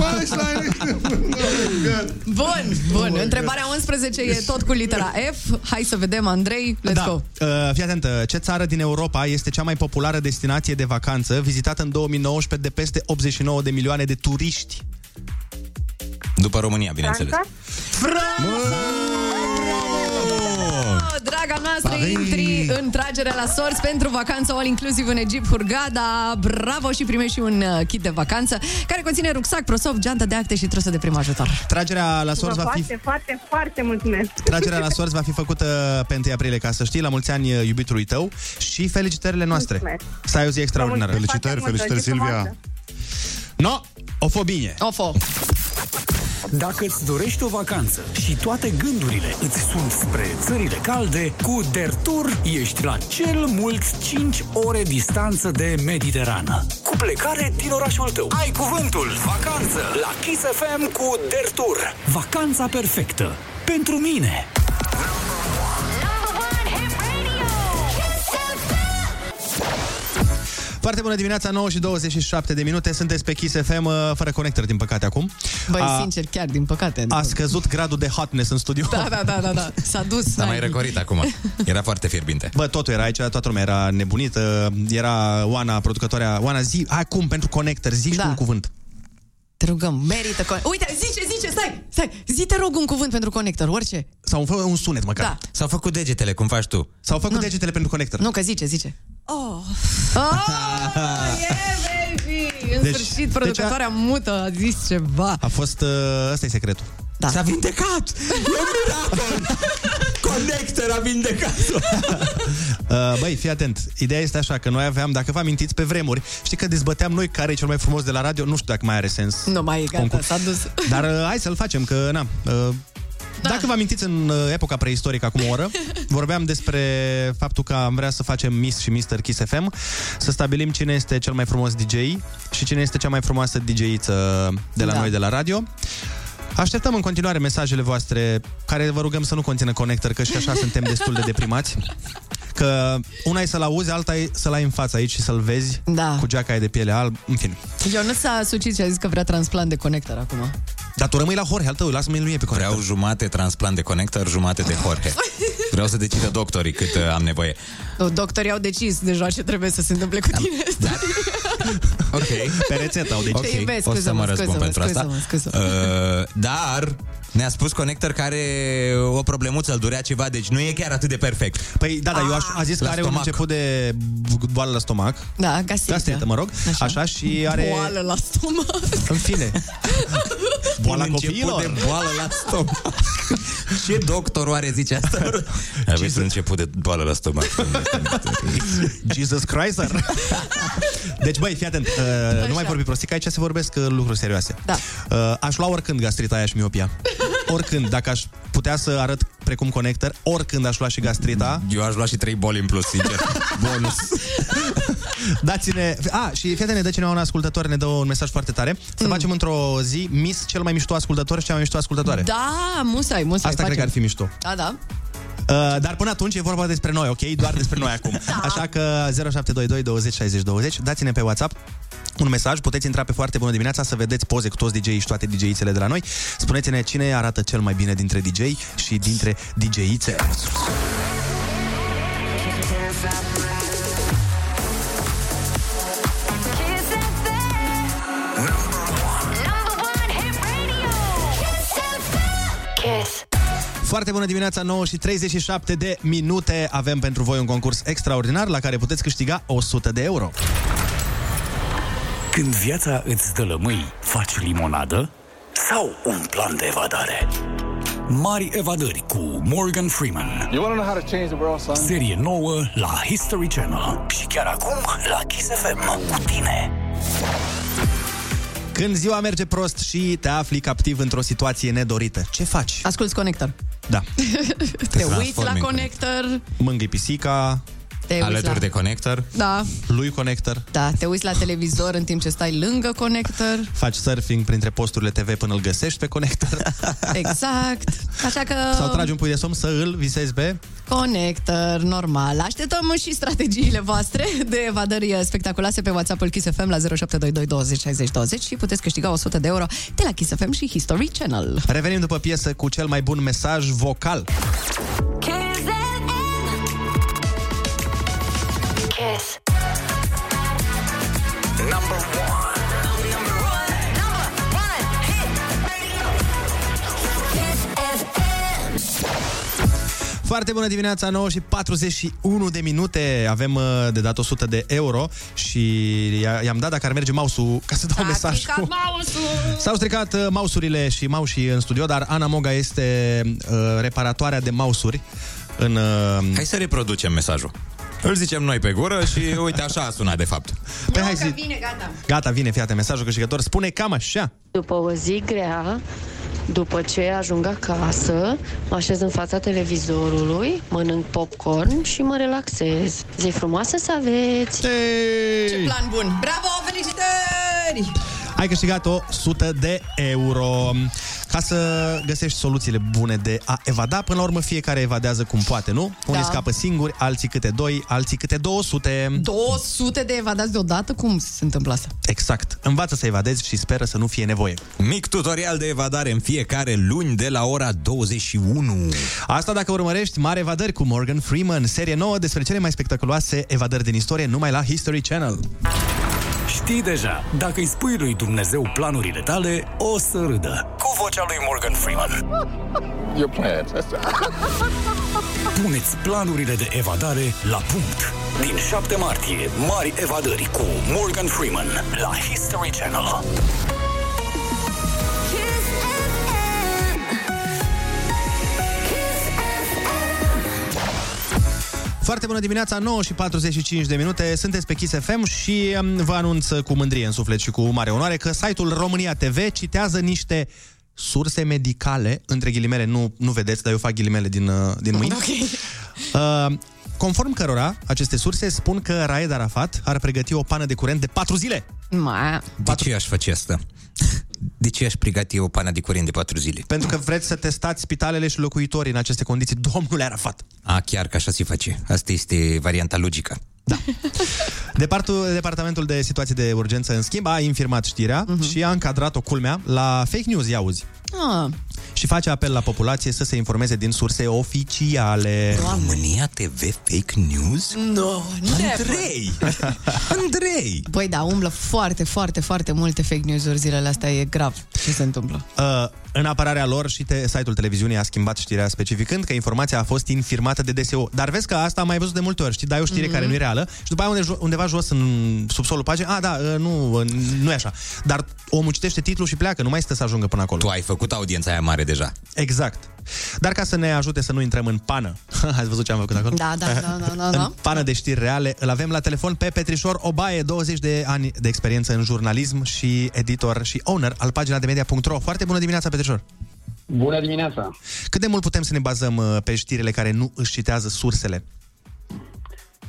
Bun, bun. Întrebarea 11 e tot cu litera F. Hai să vedem, Andrei, let's da. go. Uh, fii atent, uh, ce țară din Europa este cea mai populară destinație de vacanță vizitată în 2019 de peste 89 de milioane de turiști? După România, bineînțeles. Oh, draga noastră, Paris. intri în tragerea la sorți pentru vacanța all inclusiv în Egipt, Hurgada. Bravo și primești și un uh, kit de vacanță care conține rucsac, prosop, geantă de acte și trusă de prim ajutor. Tragerea la sorți va fi Foarte, foarte, foarte mulțumesc. Tragerea la sorți va fi făcută pe 1 aprilie, ca să știi, la mulți ani uh, iubitului tău și felicitările noastre. Mulțumesc. Să ai o zi extraordinară. mulțumesc Felicitări, foarte mult, felicitări, o zi Silvia. No, o fă bine. Ofo. Dacă îți dorești o vacanță și toate gândurile îți sunt spre țările calde, cu Dertur ești la cel mult 5 ore distanță de Mediterană. Cu plecare din orașul tău. Ai cuvântul vacanță la Kiss FM cu Dertur. Vacanța perfectă. Pentru mine. Foarte bună dimineața, 9 și 27 de minute. Sunteți pe Kiss FM, uh, fără conector, din păcate, acum. Băi, A- sincer, chiar, din păcate. A scăzut gradul de hotness în studio. Da, da, da, da, da. S-a dus. S-a mai ai- răcorit acum. Era foarte fierbinte. Bă, totul era aici, toată lumea era nebunită. Era Oana, producătoarea. Oana, zi, hai cum, pentru conector, zici Da. da. un cuvânt. Te rugăm, merită. Con- Uite, zice, zice, stai, stai. Zi, te rog un cuvânt pentru conector, orice. Sau un, un sunet măcar. Da. S-au făcut degetele, cum faci tu. S-au făcut degetele pentru conector. Nu, că zice, zice. Oh. Oh, yeah, baby! În Deci- sfârșit, producătoarea mută a zis ceva. A fost, uh, ăsta e secretul. Da. S-a vindecat! E un miracol! Conector a vindecat Uh, băi, fii atent. Ideea este așa, că noi aveam, dacă vă amintiți, pe vremuri, știi că dezbăteam noi care e cel mai frumos de la radio, nu știu dacă mai are sens. Nu mai e gata, Concurs. s-a dus. Dar uh, hai să-l facem, că na... Uh, da. Dacă vă amintiți în uh, epoca preistorică, acum o oră, vorbeam despre faptul că am vrea să facem Miss și Mr. Kiss FM, să stabilim cine este cel mai frumos DJ și cine este cea mai frumoasă DJ-iță de la Da. noi de la radio. Așteptăm în continuare mesajele voastre care vă rugăm să nu conțină conector, că și așa suntem destul de deprimați. Că una e să-l auzi, alta e să-l ai în față aici și să-l vezi Da. cu geaca aia de piele alb, în fine. Eu nu s-a sucit și a zis că vrea transplant de conector acum. Dar tu rămâi la Jorge al tău, lasă-mă lui pe conector. Vreau jumate transplant de conector, jumate de Jorge. Vreau să decidă doctorii cât uh, am nevoie. Nu, Doctorii au decis deja ce trebuie să se întâmple cu tine. Ok. Pe rețetă au decis. Ok, Te iubesc, o să scuză-mă, mă răspund scuză-mă, pentru asta. scuză-mă, scuză-mă. Uh, dar ne-a spus Connector care are o problemuță, îl durea ceva, deci nu e chiar atât de perfect. Păi da, da, eu aș, a zis că La are un stomac. început de boală la stomac. Da, gastrită. Gastrită, mă rog. Așa, așa și are... Boală la stomac. În fine. Boala Un început copiilor. de boală la stomac. Ce doctor oare zice asta? Aveți un început de boală la stomac. Jesus Christ. Deci, băi, fii atent. Uh, nu mai vorbi prostii, că aici se vorbesc uh, lucruri serioase. Da. Uh, aș lua oricând gastrita aia și miopia. Oricând. Dacă aș putea să arăt precum conector, oricând aș lua și gastrita. Eu aș lua și trei boli în plus, sincer. Bonus. Dați-ne... A, și fii atent, ne dă cineva un ascultător, ne dă un mesaj foarte tare. Să facem într-o zi Miss cel mai mișto ascultător și cea mai mișto ascultătoare. Da, musai, musai. Asta cred că ar fi mișto. Da, da. Uh, dar până atunci e vorba despre noi, ok? Doar despre noi acum. Așa că 0722 20 60 20, dați-ne pe WhatsApp un mesaj, puteți intra pe foarte bună dimineața să vedeți poze cu toți DJ și toate DJ-ițele de la noi. Spuneți-ne cine arată cel mai bine dintre DJ și dintre DJ-ițe. Foarte bună dimineața, 9 și 37 de minute. Avem pentru voi un concurs extraordinar la care puteți câștiga 100 de euro. Când viața îți dă lămâi, faci limonadă? Sau un plan de evadare? Mari evadări cu Morgan Freeman. You want to know how to change the world, son? Serie nouă la History Channel. Și chiar acum la Kiss FM cu tine. Când ziua merge prost și te afli captiv într-o situație nedorită, ce faci? Asculți Conector. Da. Te uiți la Conector. Mângâi pisica, Te uiți Alături la... de conector. Da, lui Connector, da, te uiți la televizor în timp ce stai lângă Conector. faci surfing printre posturile TV până îl găsești pe Connector Exact. Așa că... sau tragi un pui de somn să îl visezi pe... Connector, normal. Așteptăm și strategiile voastre de evadări spectaculoase pe WhatsApp-ul Kiss FM la 0722 20 60 20 și puteți câștiga 100 de euro de la Kiss FM și History Channel. Revenim după piesă cu cel mai bun mesaj vocal. Kiss. Foarte bună dimineața, 9 și 41 de minute. Avem uh, de dat 100 de euro și i- i-am dat dacă ar merge mouse-ul ca să dau mesaj. cu- S-au stricat uh, mausurile și mausii în studio, dar Ana Moga este uh, reparatoarea de mausuri în... Uh... Hai să reproducem mesajul. Îl zicem noi pe gură și uite așa a sunat de fapt. Păi hai zi... Bine, gata. Gata, vine, fiate, mesajul câștigător. Spune cam așa. După o zi grea, după ce ajung acasă, mă așez în fața televizorului, mănânc popcorn și mă relaxez. Zi frumoasă să aveți! Ce plan bun! Bravo, felicitări! Ai câștigat 100 de euro. Ca să găsești soluțiile bune de a evada, până la urmă fiecare evadează cum poate, nu? Unii Da. scapă singuri, alții câte doi, alții câte 200. 200 de evadați deodată? Cum se întâmplă asta? Exact. Învață să evadezi și speră să nu fie nevoie. Mic tutorial de evadare în fiecare luni de la ora 21. Asta dacă urmărești Mare Evadări cu Morgan Freeman, serie nouă despre cele mai spectaculoase evadări din istorie numai la History Channel. Știi deja, dacă îi spui lui Dumnezeu planurile tale, o să râdă. Cu vocea lui Morgan Freeman. Your plans. Puneți planurile de evadare la punct. Din 7 martie, mari evadări cu Morgan Freeman la History Channel. Foarte bună dimineața, 9 și 45 de minute, sunteți pe Kiss FM și um, vă anunț cu mândrie în suflet și cu mare onoare că site-ul România TV citează niște surse medicale, între ghilimele, nu, nu vedeți, dar eu fac ghilimele din, uh, din mâini. Ok. Uh, conform cărora, aceste surse spun că Raed Arafat ar pregăti o pană de curent de 4 zile. Ma, De ce aș face asta? De ce aș pregăti o pană de curent de patru zile? Pentru că vreți să testați spitalele și locuitorii în aceste condiții. Domnule Arafat! A, chiar că așa se face. Asta este varianta logică. Departul, Departamentul de Situații de Urgență, în schimb, a infirmat știrea uh-huh. și a încadrat-o culmea la fake news, ia auzi. ah, Și face apel la populație să se informeze din surse oficiale. România TV Fake News? no, Andrei! Andrei! Băi, da, umblă foarte, foarte, foarte multe fake news-uri zilele astea. E grav ce se întâmplă. Uh, în apărarea lor și te, site-ul televiziunii a schimbat știrea specificând că informația a fost infirmată de DSO. Dar vezi că asta am mai văzut de multe ori. Știi, dai o știre mm-hmm. care nu e reală și după aia unde, undeva jos în subsolul paginii, a, da, uh, nu, uh, nu e așa. Dar omul citește titlul și pleacă, nu mai stă să ajungă până acolo. Tu ai făcut audiența aia mare deja. Exact. Dar ca să ne ajute să nu intrăm în pană, ați văzut ce am făcut acolo? Da, da, da, da, da, În da. pană de știri reale, îl avem la telefon pe Petrișor Obaie, 20 de ani de experiență în jurnalism și editor și owner al pagina de media.ro. Foarte bună dimineața, Petrișor! Bună dimineața! Cât de mult putem să ne bazăm uh, pe știrile care nu își citează sursele?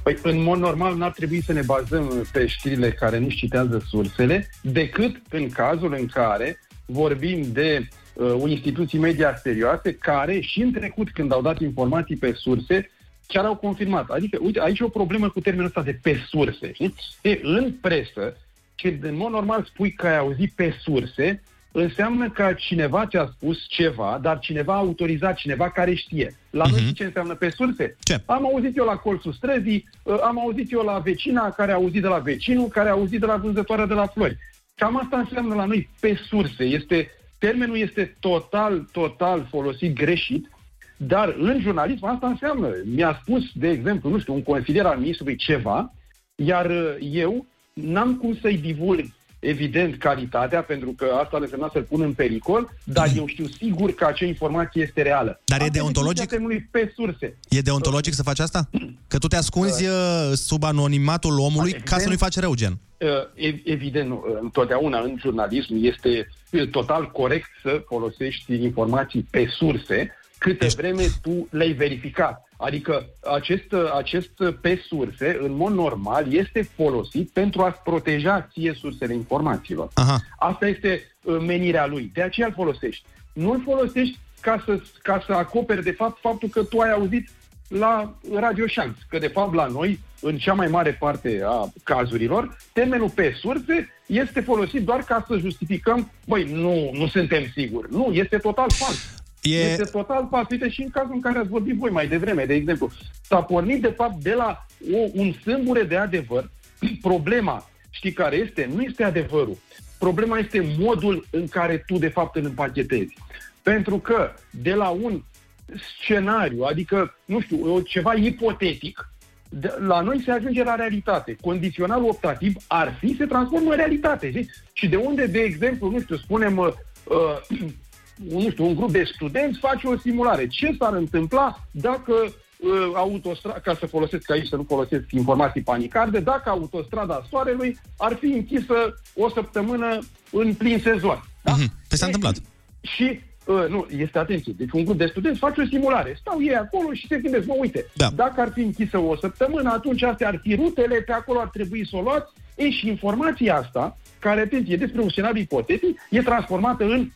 Păi, în mod normal, n-ar trebui să ne bazăm pe știrile care nu citează sursele, decât în cazul în care vorbim de uh, instituții media serioase care și în trecut, când au dat informații pe surse, chiar au confirmat. Adică, uite, aici e o problemă cu termenul ăsta de pe surse. Știți? E, în presă, când în mod normal spui că ai auzit pe surse, înseamnă că cineva ți-a spus ceva, dar cineva a autorizat, cineva care știe. La noi știi ce înseamnă pe surse? Ce? Am auzit eu la colțul străzii, uh, am auzit eu la vecina care a auzit de la vecinul, care a auzit de la vânzătoarea de la flori. Cam asta înseamnă la noi pe surse. Este, termenul este total, total folosit greșit, dar în jurnalism asta înseamnă. Mi-a spus, de exemplu, nu știu, un consilier al ministrului ceva, iar uh, eu n-am cum să-i divulg evident, calitatea, pentru că asta ar însemna să-l pun în pericol, dar eu știu sigur că acea informație este reală. Dar e Asta deontologic? definiția termenului pe surse. E deontologic să faci asta? Că tu te ascunzi uh, sub anonimatul omului ca să Evident. nu-i faci rău, gen. Uh, ev- Evident, nu. Uh, întotdeauna în jurnalism este uh, total corect să folosești informații pe surse câte vreme tu le-ai verificat. Adică acest, uh, acest uh, pe surse, în mod normal, este folosit pentru a-ți proteja ție sursele informațiilor. Aha. Asta este uh, menirea lui. De aceea îl folosești. Nu îl folosești ca să, ca să acoperi, de fapt, faptul că tu ai auzit la Radio Șanț, că de fapt la noi, în cea mai mare parte a cazurilor, termenul pe surse este folosit doar ca să justificăm, băi, nu, nu suntem siguri. Nu, este total fals. E... Este total fals. Uite, și în cazul în care ați vorbit voi mai devreme, de exemplu, s-a pornit de fapt de la o, un sâmbure de adevăr. Problema, știi care este? Nu este adevărul. Problema este modul în care tu de fapt îl împachetezi. Pentru că de la un scenariu, adică, nu știu, o- ceva ipotetic, de, la noi se ajunge la realitate. Condiționalul optativ ar fi, se transformă în realitate. Știi? Și de unde, de exemplu, nu știu, spunem, uh, uh, nu știu, un grup de studenți face o simulare. Ce s-ar întâmpla dacă uh, autostrada, ca să folosesc aici, să nu folosesc informații panicarde, dacă autostrada Soarelui ar fi închisă o săptămână în plin sezon. Mhm. Păi s-a întâmplat. Și, uh, nu, este atenție, deci un grup de studenți face o simulare. Stau ei acolo și se gândesc, mă, uite, Da. dacă ar fi închisă o săptămână, atunci astea ar fi rutele, pe acolo ar trebui să o luați. Ei, și informația asta, care, atenție, e despre un scenariu ipotetic, e transformată în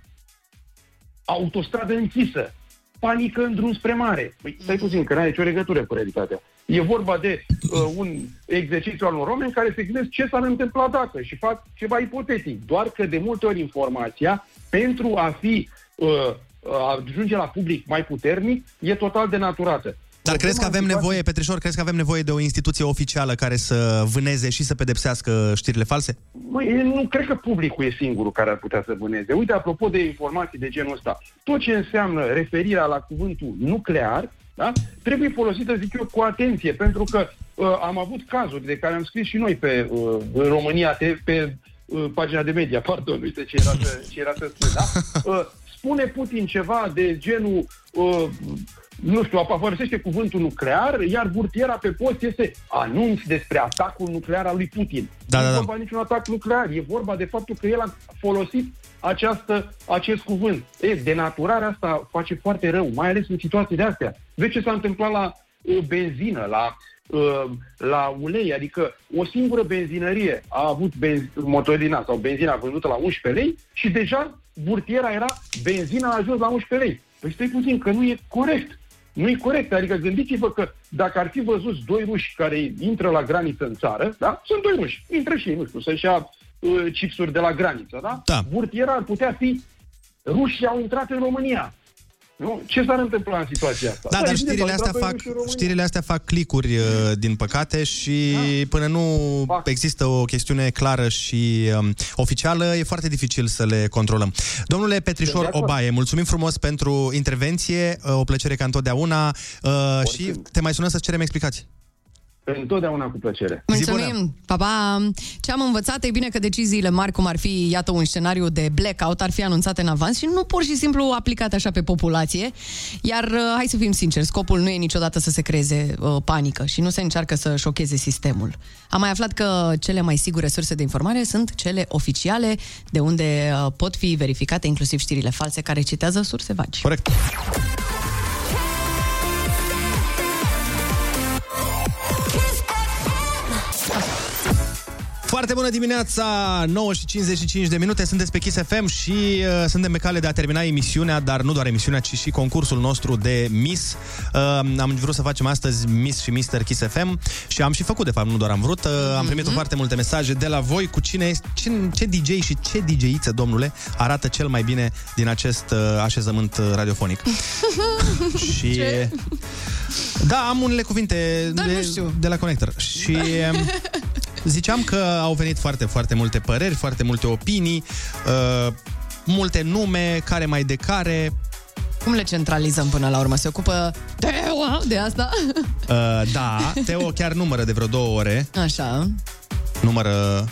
autostradă închisă, panică în drum spre mare. Păi, stai puțin, că n-are nicio legătură cu realitatea. E vorba de uh, un exercițiu al unor oameni care se gândesc ce s-ar întâmpla dacă și fac ceva ipotetic. Doar că de multe ori informația, pentru a fi uh, a ajunge la public mai puternic, e total denaturată. Dar crezi că avem nevoie, Petrișor, crezi că avem nevoie de o instituție oficială care să vâneze și să pedepsească știrile false? Măi, nu cred că publicul e singurul care ar putea să vâneze. Uite, apropo de informații de genul ăsta, tot ce înseamnă referirea la cuvântul nuclear, da? trebuie folosită, zic eu, cu atenție, pentru că uh, am avut cazuri de care am scris și noi pe uh, în România, te, pe uh, pagina de media, pardon, uite ce era să, ce era să spun, da? Uh, spune Putin ceva de genul uh, nu știu, apa folosește cuvântul nuclear, iar burtiera pe post este anunț despre atacul nuclear al lui Putin. Da, nu da, e da. vorba niciun atac nuclear, e vorba de faptul că el a folosit această, acest cuvânt. E, denaturarea asta face foarte rău, mai ales în situații de astea. Vezi ce s-a întâmplat la uh, benzină, la uh, la ulei, adică o singură benzinărie a avut benz- motorina sau benzina vândută la 11 lei și deja burtiera era benzina a ajuns la 11 lei. Păi stai puțin, că nu e corect. Nu e corect. Adică gândiți-vă că dacă ar fi văzut doi ruși care intră la graniță în țară, da? Sunt doi ruși, intră și ei, nu știu, să-și ia uh, chipsuri de la graniță, da? da. Burtiera ar putea fi rușii au intrat în România. Nu? Ce s-ar întâmpla în situația asta? Da, dar evident, știrile au astea, intrat doi fac, ruși în România. știrile astea fac clicuri, uh, din păcate, și Da. până nu există o chestiune clară și um, oficială, e foarte dificil să le controlăm. Domnule Sunt Petrișor de acord. Obaie, mulțumim frumos pentru intervenție, uh, o plăcere ca întotdeauna uh, și te mai sunăm să-ți cerem explicații. Întotdeauna cu plăcere. Mulțumim! Pa, pa! Ce am învățat e bine că deciziile mari, cum ar fi, iată, un scenariu de blackout, ar fi anunțate în avans și nu pur și simplu aplicate așa pe populație. Iar, uh, hai să fim sinceri, scopul nu e niciodată să se creeze uh, panică și nu se încearcă să șocheze sistemul. Am mai aflat că cele mai sigure surse de informare sunt cele oficiale, de unde uh, pot fi verificate inclusiv știrile false care citează surse vagi. Corect. Foarte bună dimineața, 9 și 55 de minute, sunteți pe Kiss FM și uh, suntem pe cale de a termina emisiunea, dar nu doar emisiunea, ci și concursul nostru de Miss. Uh, am vrut să facem astăzi Miss și Mr. Kiss FM și am și făcut, de fapt, nu doar am vrut. Uh, am primit Mhm. foarte multe mesaje de la voi cu cine este, cine, ce DJ și ce DJ-iță, domnule, arată cel mai bine din acest uh, așezământ uh, radiofonic. și... Ce? Da, am unele cuvinte Da, de, nu știu. de la Connector. Și um, ziceam că au venit foarte, foarte multe păreri, foarte multe opinii, uh, multe nume, care mai de care. Cum le centralizăm până la urmă? Se ocupă Teo de asta? Uh, da, Teo chiar numără de vreo două ore. Așa. Numără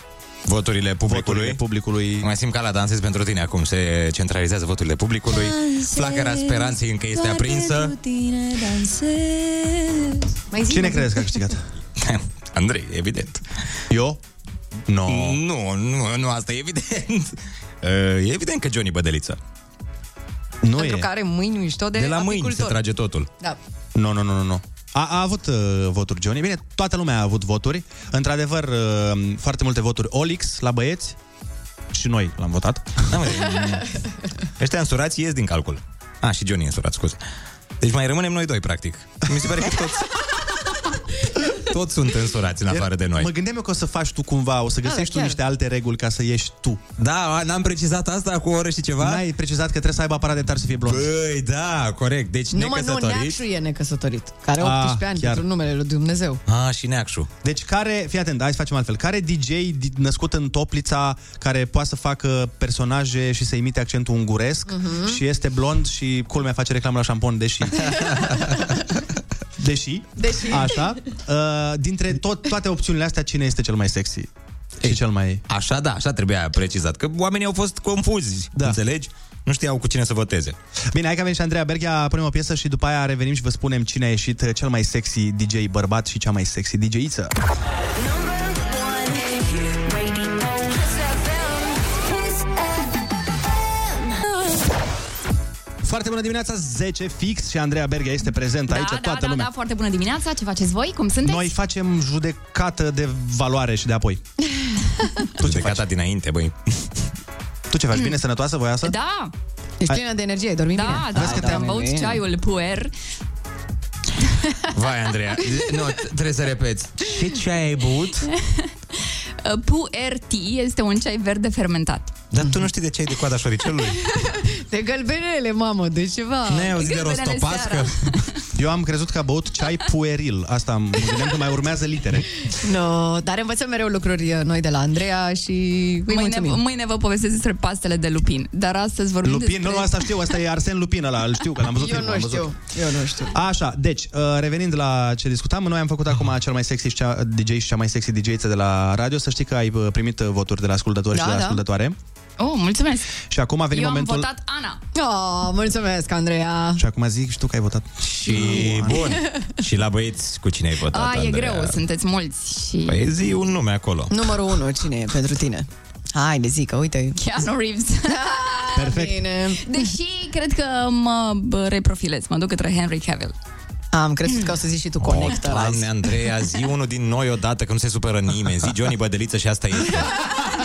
Voturile publicului. Voturile publicului. Mai simt ca la dansez pentru tine acum. Se centralizează voturile publicului. Flacăra speranței încă este aprinsă. Mai zi, Cine mai zi. crezi că a câștigat? Andrei, evident. Eu? No. Nu, nu, nu, asta e evident. Uh, E evident că Johnny Bădeliță. Nu Pentru că are mâini mișto de, De la mâini se apicultor. trage totul. Da. Nu, nu, nu, nu, nu. A, a avut uh, voturi Johnny. Bine, toată lumea a avut voturi. Într-adevăr, uh, foarte multe voturi Olix la băieți. Și noi l-am votat. Da, mă, Ăștia însurați ies din calcul. A, și Johnny e însurat, scuze. Deci mai rămânem noi doi, practic. Mi se pare că toți, toți sunt însurați în afară de noi. Mă gândeam eu că o să faci tu cumva, o să găsești Da, tu chiar. niște alte reguli ca să ieși tu. Da, n-am precizat asta cu o oră și ceva? N-ai precizat că trebuie să aibă aparat de tar să fie blond. Băi, da, corect. Deci Nu, mă, nu, necăsătorit. Neacșu e necăsătorit. Care are Ah, 18 ani chiar. pentru numele lui Dumnezeu. Ah, și Neacșu. Deci care, fii atent, hai să facem altfel. Care DJ di- născut în Toplița care poate să facă personaje și să imite accentul unguresc Mhm. și este blond și culmea face reclamă la șampon, deși... deși, Deși. așa, uh, dintre tot, toate opțiunile astea, cine este cel mai sexy? Și cel mai... Așa, da, așa trebuia precizat. Că oamenii au fost confuzi, da. înțelegi? Nu știau cu cine să voteze. Bine, hai că a venit și Andreea Berghia, punem o piesă și după aia revenim și vă spunem cine a ieșit cel mai sexy DJ bărbat și cea mai sexy DJ-iță. Foarte bună dimineața, 10 fix și Andreea Berghia este prezentă Da, aici, da, toată da, lumea. da, foarte bună dimineața. Ce faceți voi? Cum sunteți? Noi facem judecată de valoare și de apoi. tu ce faci? dinainte, băi. Tu ce faci? Bine, sănătoasă, voioasă? Da. Ești plină de energie, ai dormit da, bine? Da, Vezi că da, te-am- am băut ceaiul puer. Vai, Andreea. Nu, trebuie să repeți. Ce ceai ai băut? Puer tea este un ceai verde fermentat. Dar tu nu știi de ce ai de coada șoricelului? De gălbenele, mamă, de ceva. N-ai auzit de Gălbenele rostopască? seara. Eu am crezut că a băut ceai pueril. Asta am mă gândeam că mai urmează litere. No, dar învățăm mereu lucruri uh, noi de la Andreea și îi Mâine, mulțumim. mâine vă povestesc despre pastele de lupin. Dar astăzi vorbim Lupin, despre... nu, asta știu, asta e Arsen Lupin ăla, îl știu, că l-am văzut Eu filmul, nu am văzut. știu, eu nu știu. Așa, deci, uh, revenind la ce discutam, noi am făcut acum cel mai sexy și cea, DJ și cea mai sexy dj de la radio. Să știi că ai uh, primit uh, voturi de la ascultători Da, și de la da. ascultătoare. Oh, mulțumesc! Și acum a venit Eu momentul... am votat Ana. Oh, mulțumesc, Andreea. Și acum zic și tu că ai votat. Și bun. și la băieți, cu cine ai votat, A, e Andreea? greu, sunteți mulți și... Păi zi un nume acolo. Numărul 1, cine e pentru tine? Hai, de zică, uite. Keanu Reeves. Perfect. Bine. Deși cred că mă bă, reprofilez, mă duc către Henry Cavill. Am crezut că o să zici și tu Oh, conectă la Doamne, Andreea, zi unul din noi odată, că nu se supără nimeni. Zi Johnny Bădeliță și asta este.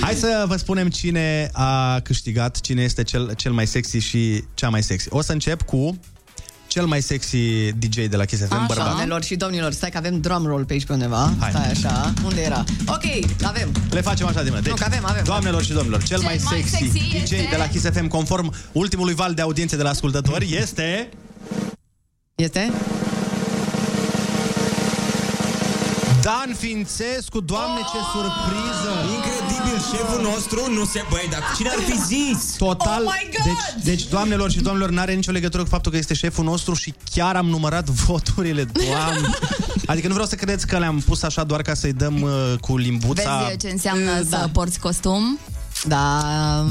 Hai să vă spunem cine a câștigat, cine este cel, cel mai sexy și cea mai sexy. O să încep cu cel mai sexy DJ de la Kiss FM, Așa, bărbat. doamnelor și domnilor, stai că avem drum roll pe aici pe undeva. Hai. Stai așa, unde era? Ok, avem. Le facem așa de mână. Deci, Nu, că avem, avem. Doamnelor și domnilor, cel, Cel mai mai sexy, sexy DJ este- de la Kiss FM, conform ultimului val de audiențe de la ascultători, este... Este? Dan Fințescu, doamne ce surpriză! Incredibil, șeful nostru nu se... Băi, dar cine ar fi zis? Total. Oh my God! Deci, deci, doamnelor și domnilor, n-are nicio legătură cu faptul că este șeful nostru și chiar am numărat voturile, doamne. Adică nu vreau să credeți că le-am pus așa doar ca să-i dăm uh, cu limbuța. Vezi ce înseamnă Da. să porți costum? Da.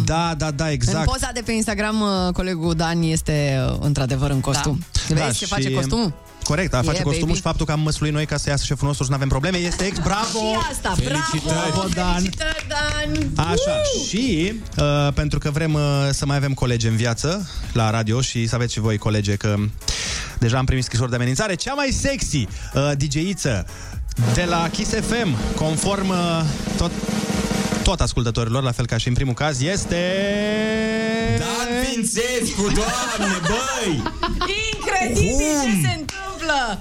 Da, da, da, exact. În poza de pe Instagram, uh, colegul Dan este uh, într-adevăr în costum. Da. Vezi ce face costumul? Corect, a face Yeah, costumul baby. și faptul că am măsluit noi ca să iasă șeful nostru și nu avem probleme. Este ex, bravo! Și asta, Felicitări! bravo! Dan! Felicitări, Dan! Așa, și uh, pentru că vrem uh, să mai avem colegi în viață la radio și să aveți și voi colege că deja am primit scrisori de amenințare, cea mai sexy uh, DJ-iță de la Kiss FM, conform uh, tot, tot ascultătorilor, la fel ca și în primul caz, este... Dan Fințescu, doamne, băi! Incredibil Cum? ce se întâmplă!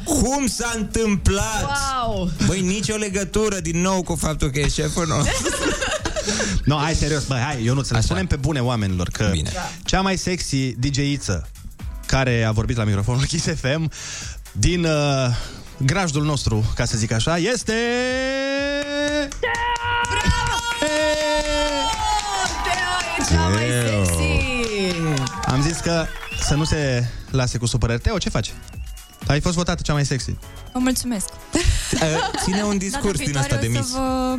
Cum s-a întâmplat? Wow! Băi, nicio legătură din nou cu faptul că e șeful nostru. No, hai serios, băi, hai, eu nu le spunem pe bune oamenilor că Bine. cea mai sexy DJ-iță care a vorbit la microfonul Kiss FM din uh, grajdul nostru, ca să zic așa, este... Teo e cea mai Teo. sexy! Am zis că să nu se lase cu supărări. Teo, ce faci? Ai fost votată cea mai sexy. Vă mulțumesc. Ține un discurs Data din asta de viitoare o mis. să vă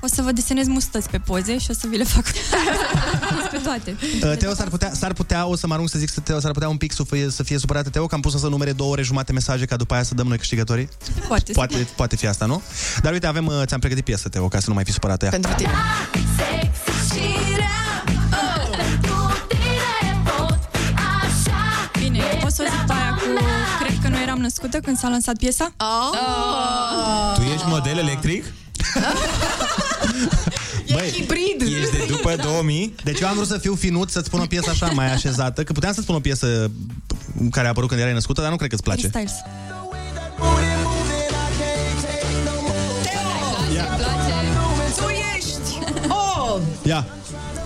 O să vă desenez mustăți pe poze și o să vi le fac pe toate. Uh, Teo s-ar putea, s-ar putea, o să mă arunc să zic să Teo, s-ar putea un pic să fie, să fie supărată Teo, că am pus să numere două ore jumate mesaje ca după aia să dăm noi câștigătorii. Poate, Poate, poate fi asta, nu? Dar uite, avem, uh, ți-am pregătit piesă, Teo, ca să nu mai fi supărată ea. Pentru tine. Eram născută când s-a lansat piesa? Oh. Tu ești model electric? Băi, hibrid. Ești de după 2000? Deci eu am vrut să fiu finut, să-ți spun o piesă așa mai așezată, că puteam să spun o piesă care a apărut când erai născută, dar nu cred că îți place. Styles. Tu ești! Oh! Ia,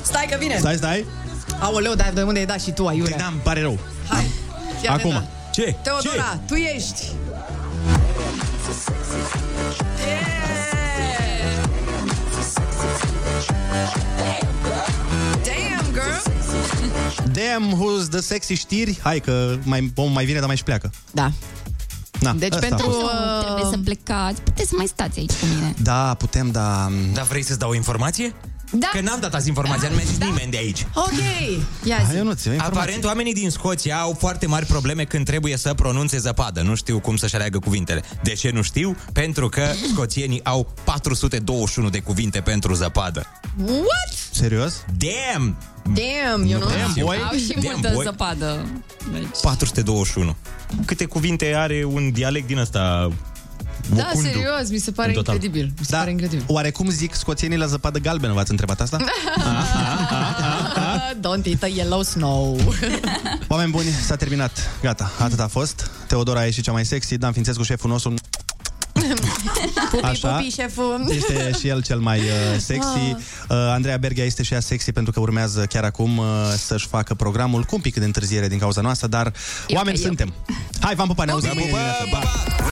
Stai că vine! stai, stai. Aoleu, dar de unde ai dat și tu, aiurea? Da, îmi pare rău. Hai, fii atent, Acum. da. Ce? Teodora, tu ești! Damn, girl! Damn, who's the sexy știri? Hai că mai, om mai vine, dar mai și pleacă. Da. Na, Deci ăsta a pentru... fost. uh, Trebuie să plecați. Puteți să mai stați aici cu mine. Da, putem, da... Dar vrei să-ți dau o informație? Da. Că n-am dat azi informația, nu mi-a zis nimeni de aici. Ok, ia zi. Hai, eu nu ți Aparent, oamenii din Scoția au foarte mari probleme când trebuie să pronunțe zăpadă. Nu știu cum să-și aleagă cuvintele. De ce nu știu? Pentru că scoțienii au 421 de cuvinte pentru zăpadă. What? Serios? Damn! Damn, eu nu Damn, boy. Au și Damn, multă boy. zăpadă. Deci... 421. Câte cuvinte are un dialect din ăsta? Da, Wocundu? serios, mi se pare În total. incredibil. Mi se Da, pare incredibil. oarecum zic scoțienii la zăpadă galbenă, v-ați întrebat asta? Don't eat a yellow snow. Oameni buni, s-a terminat. Gata, atât a fost. Teodora a ieșit cea mai sexy, Dan Fințescu, șeful nostru, Pupi, Așa. pupi, șeful. este și el cel mai uh, sexy. Uh, Andreea Berghia este și ea sexy pentru că urmează chiar acum uh, să-și facă programul cu un pic de întârziere din cauza noastră, dar oameni eu. suntem. Hai, v-am pupat, ne auzim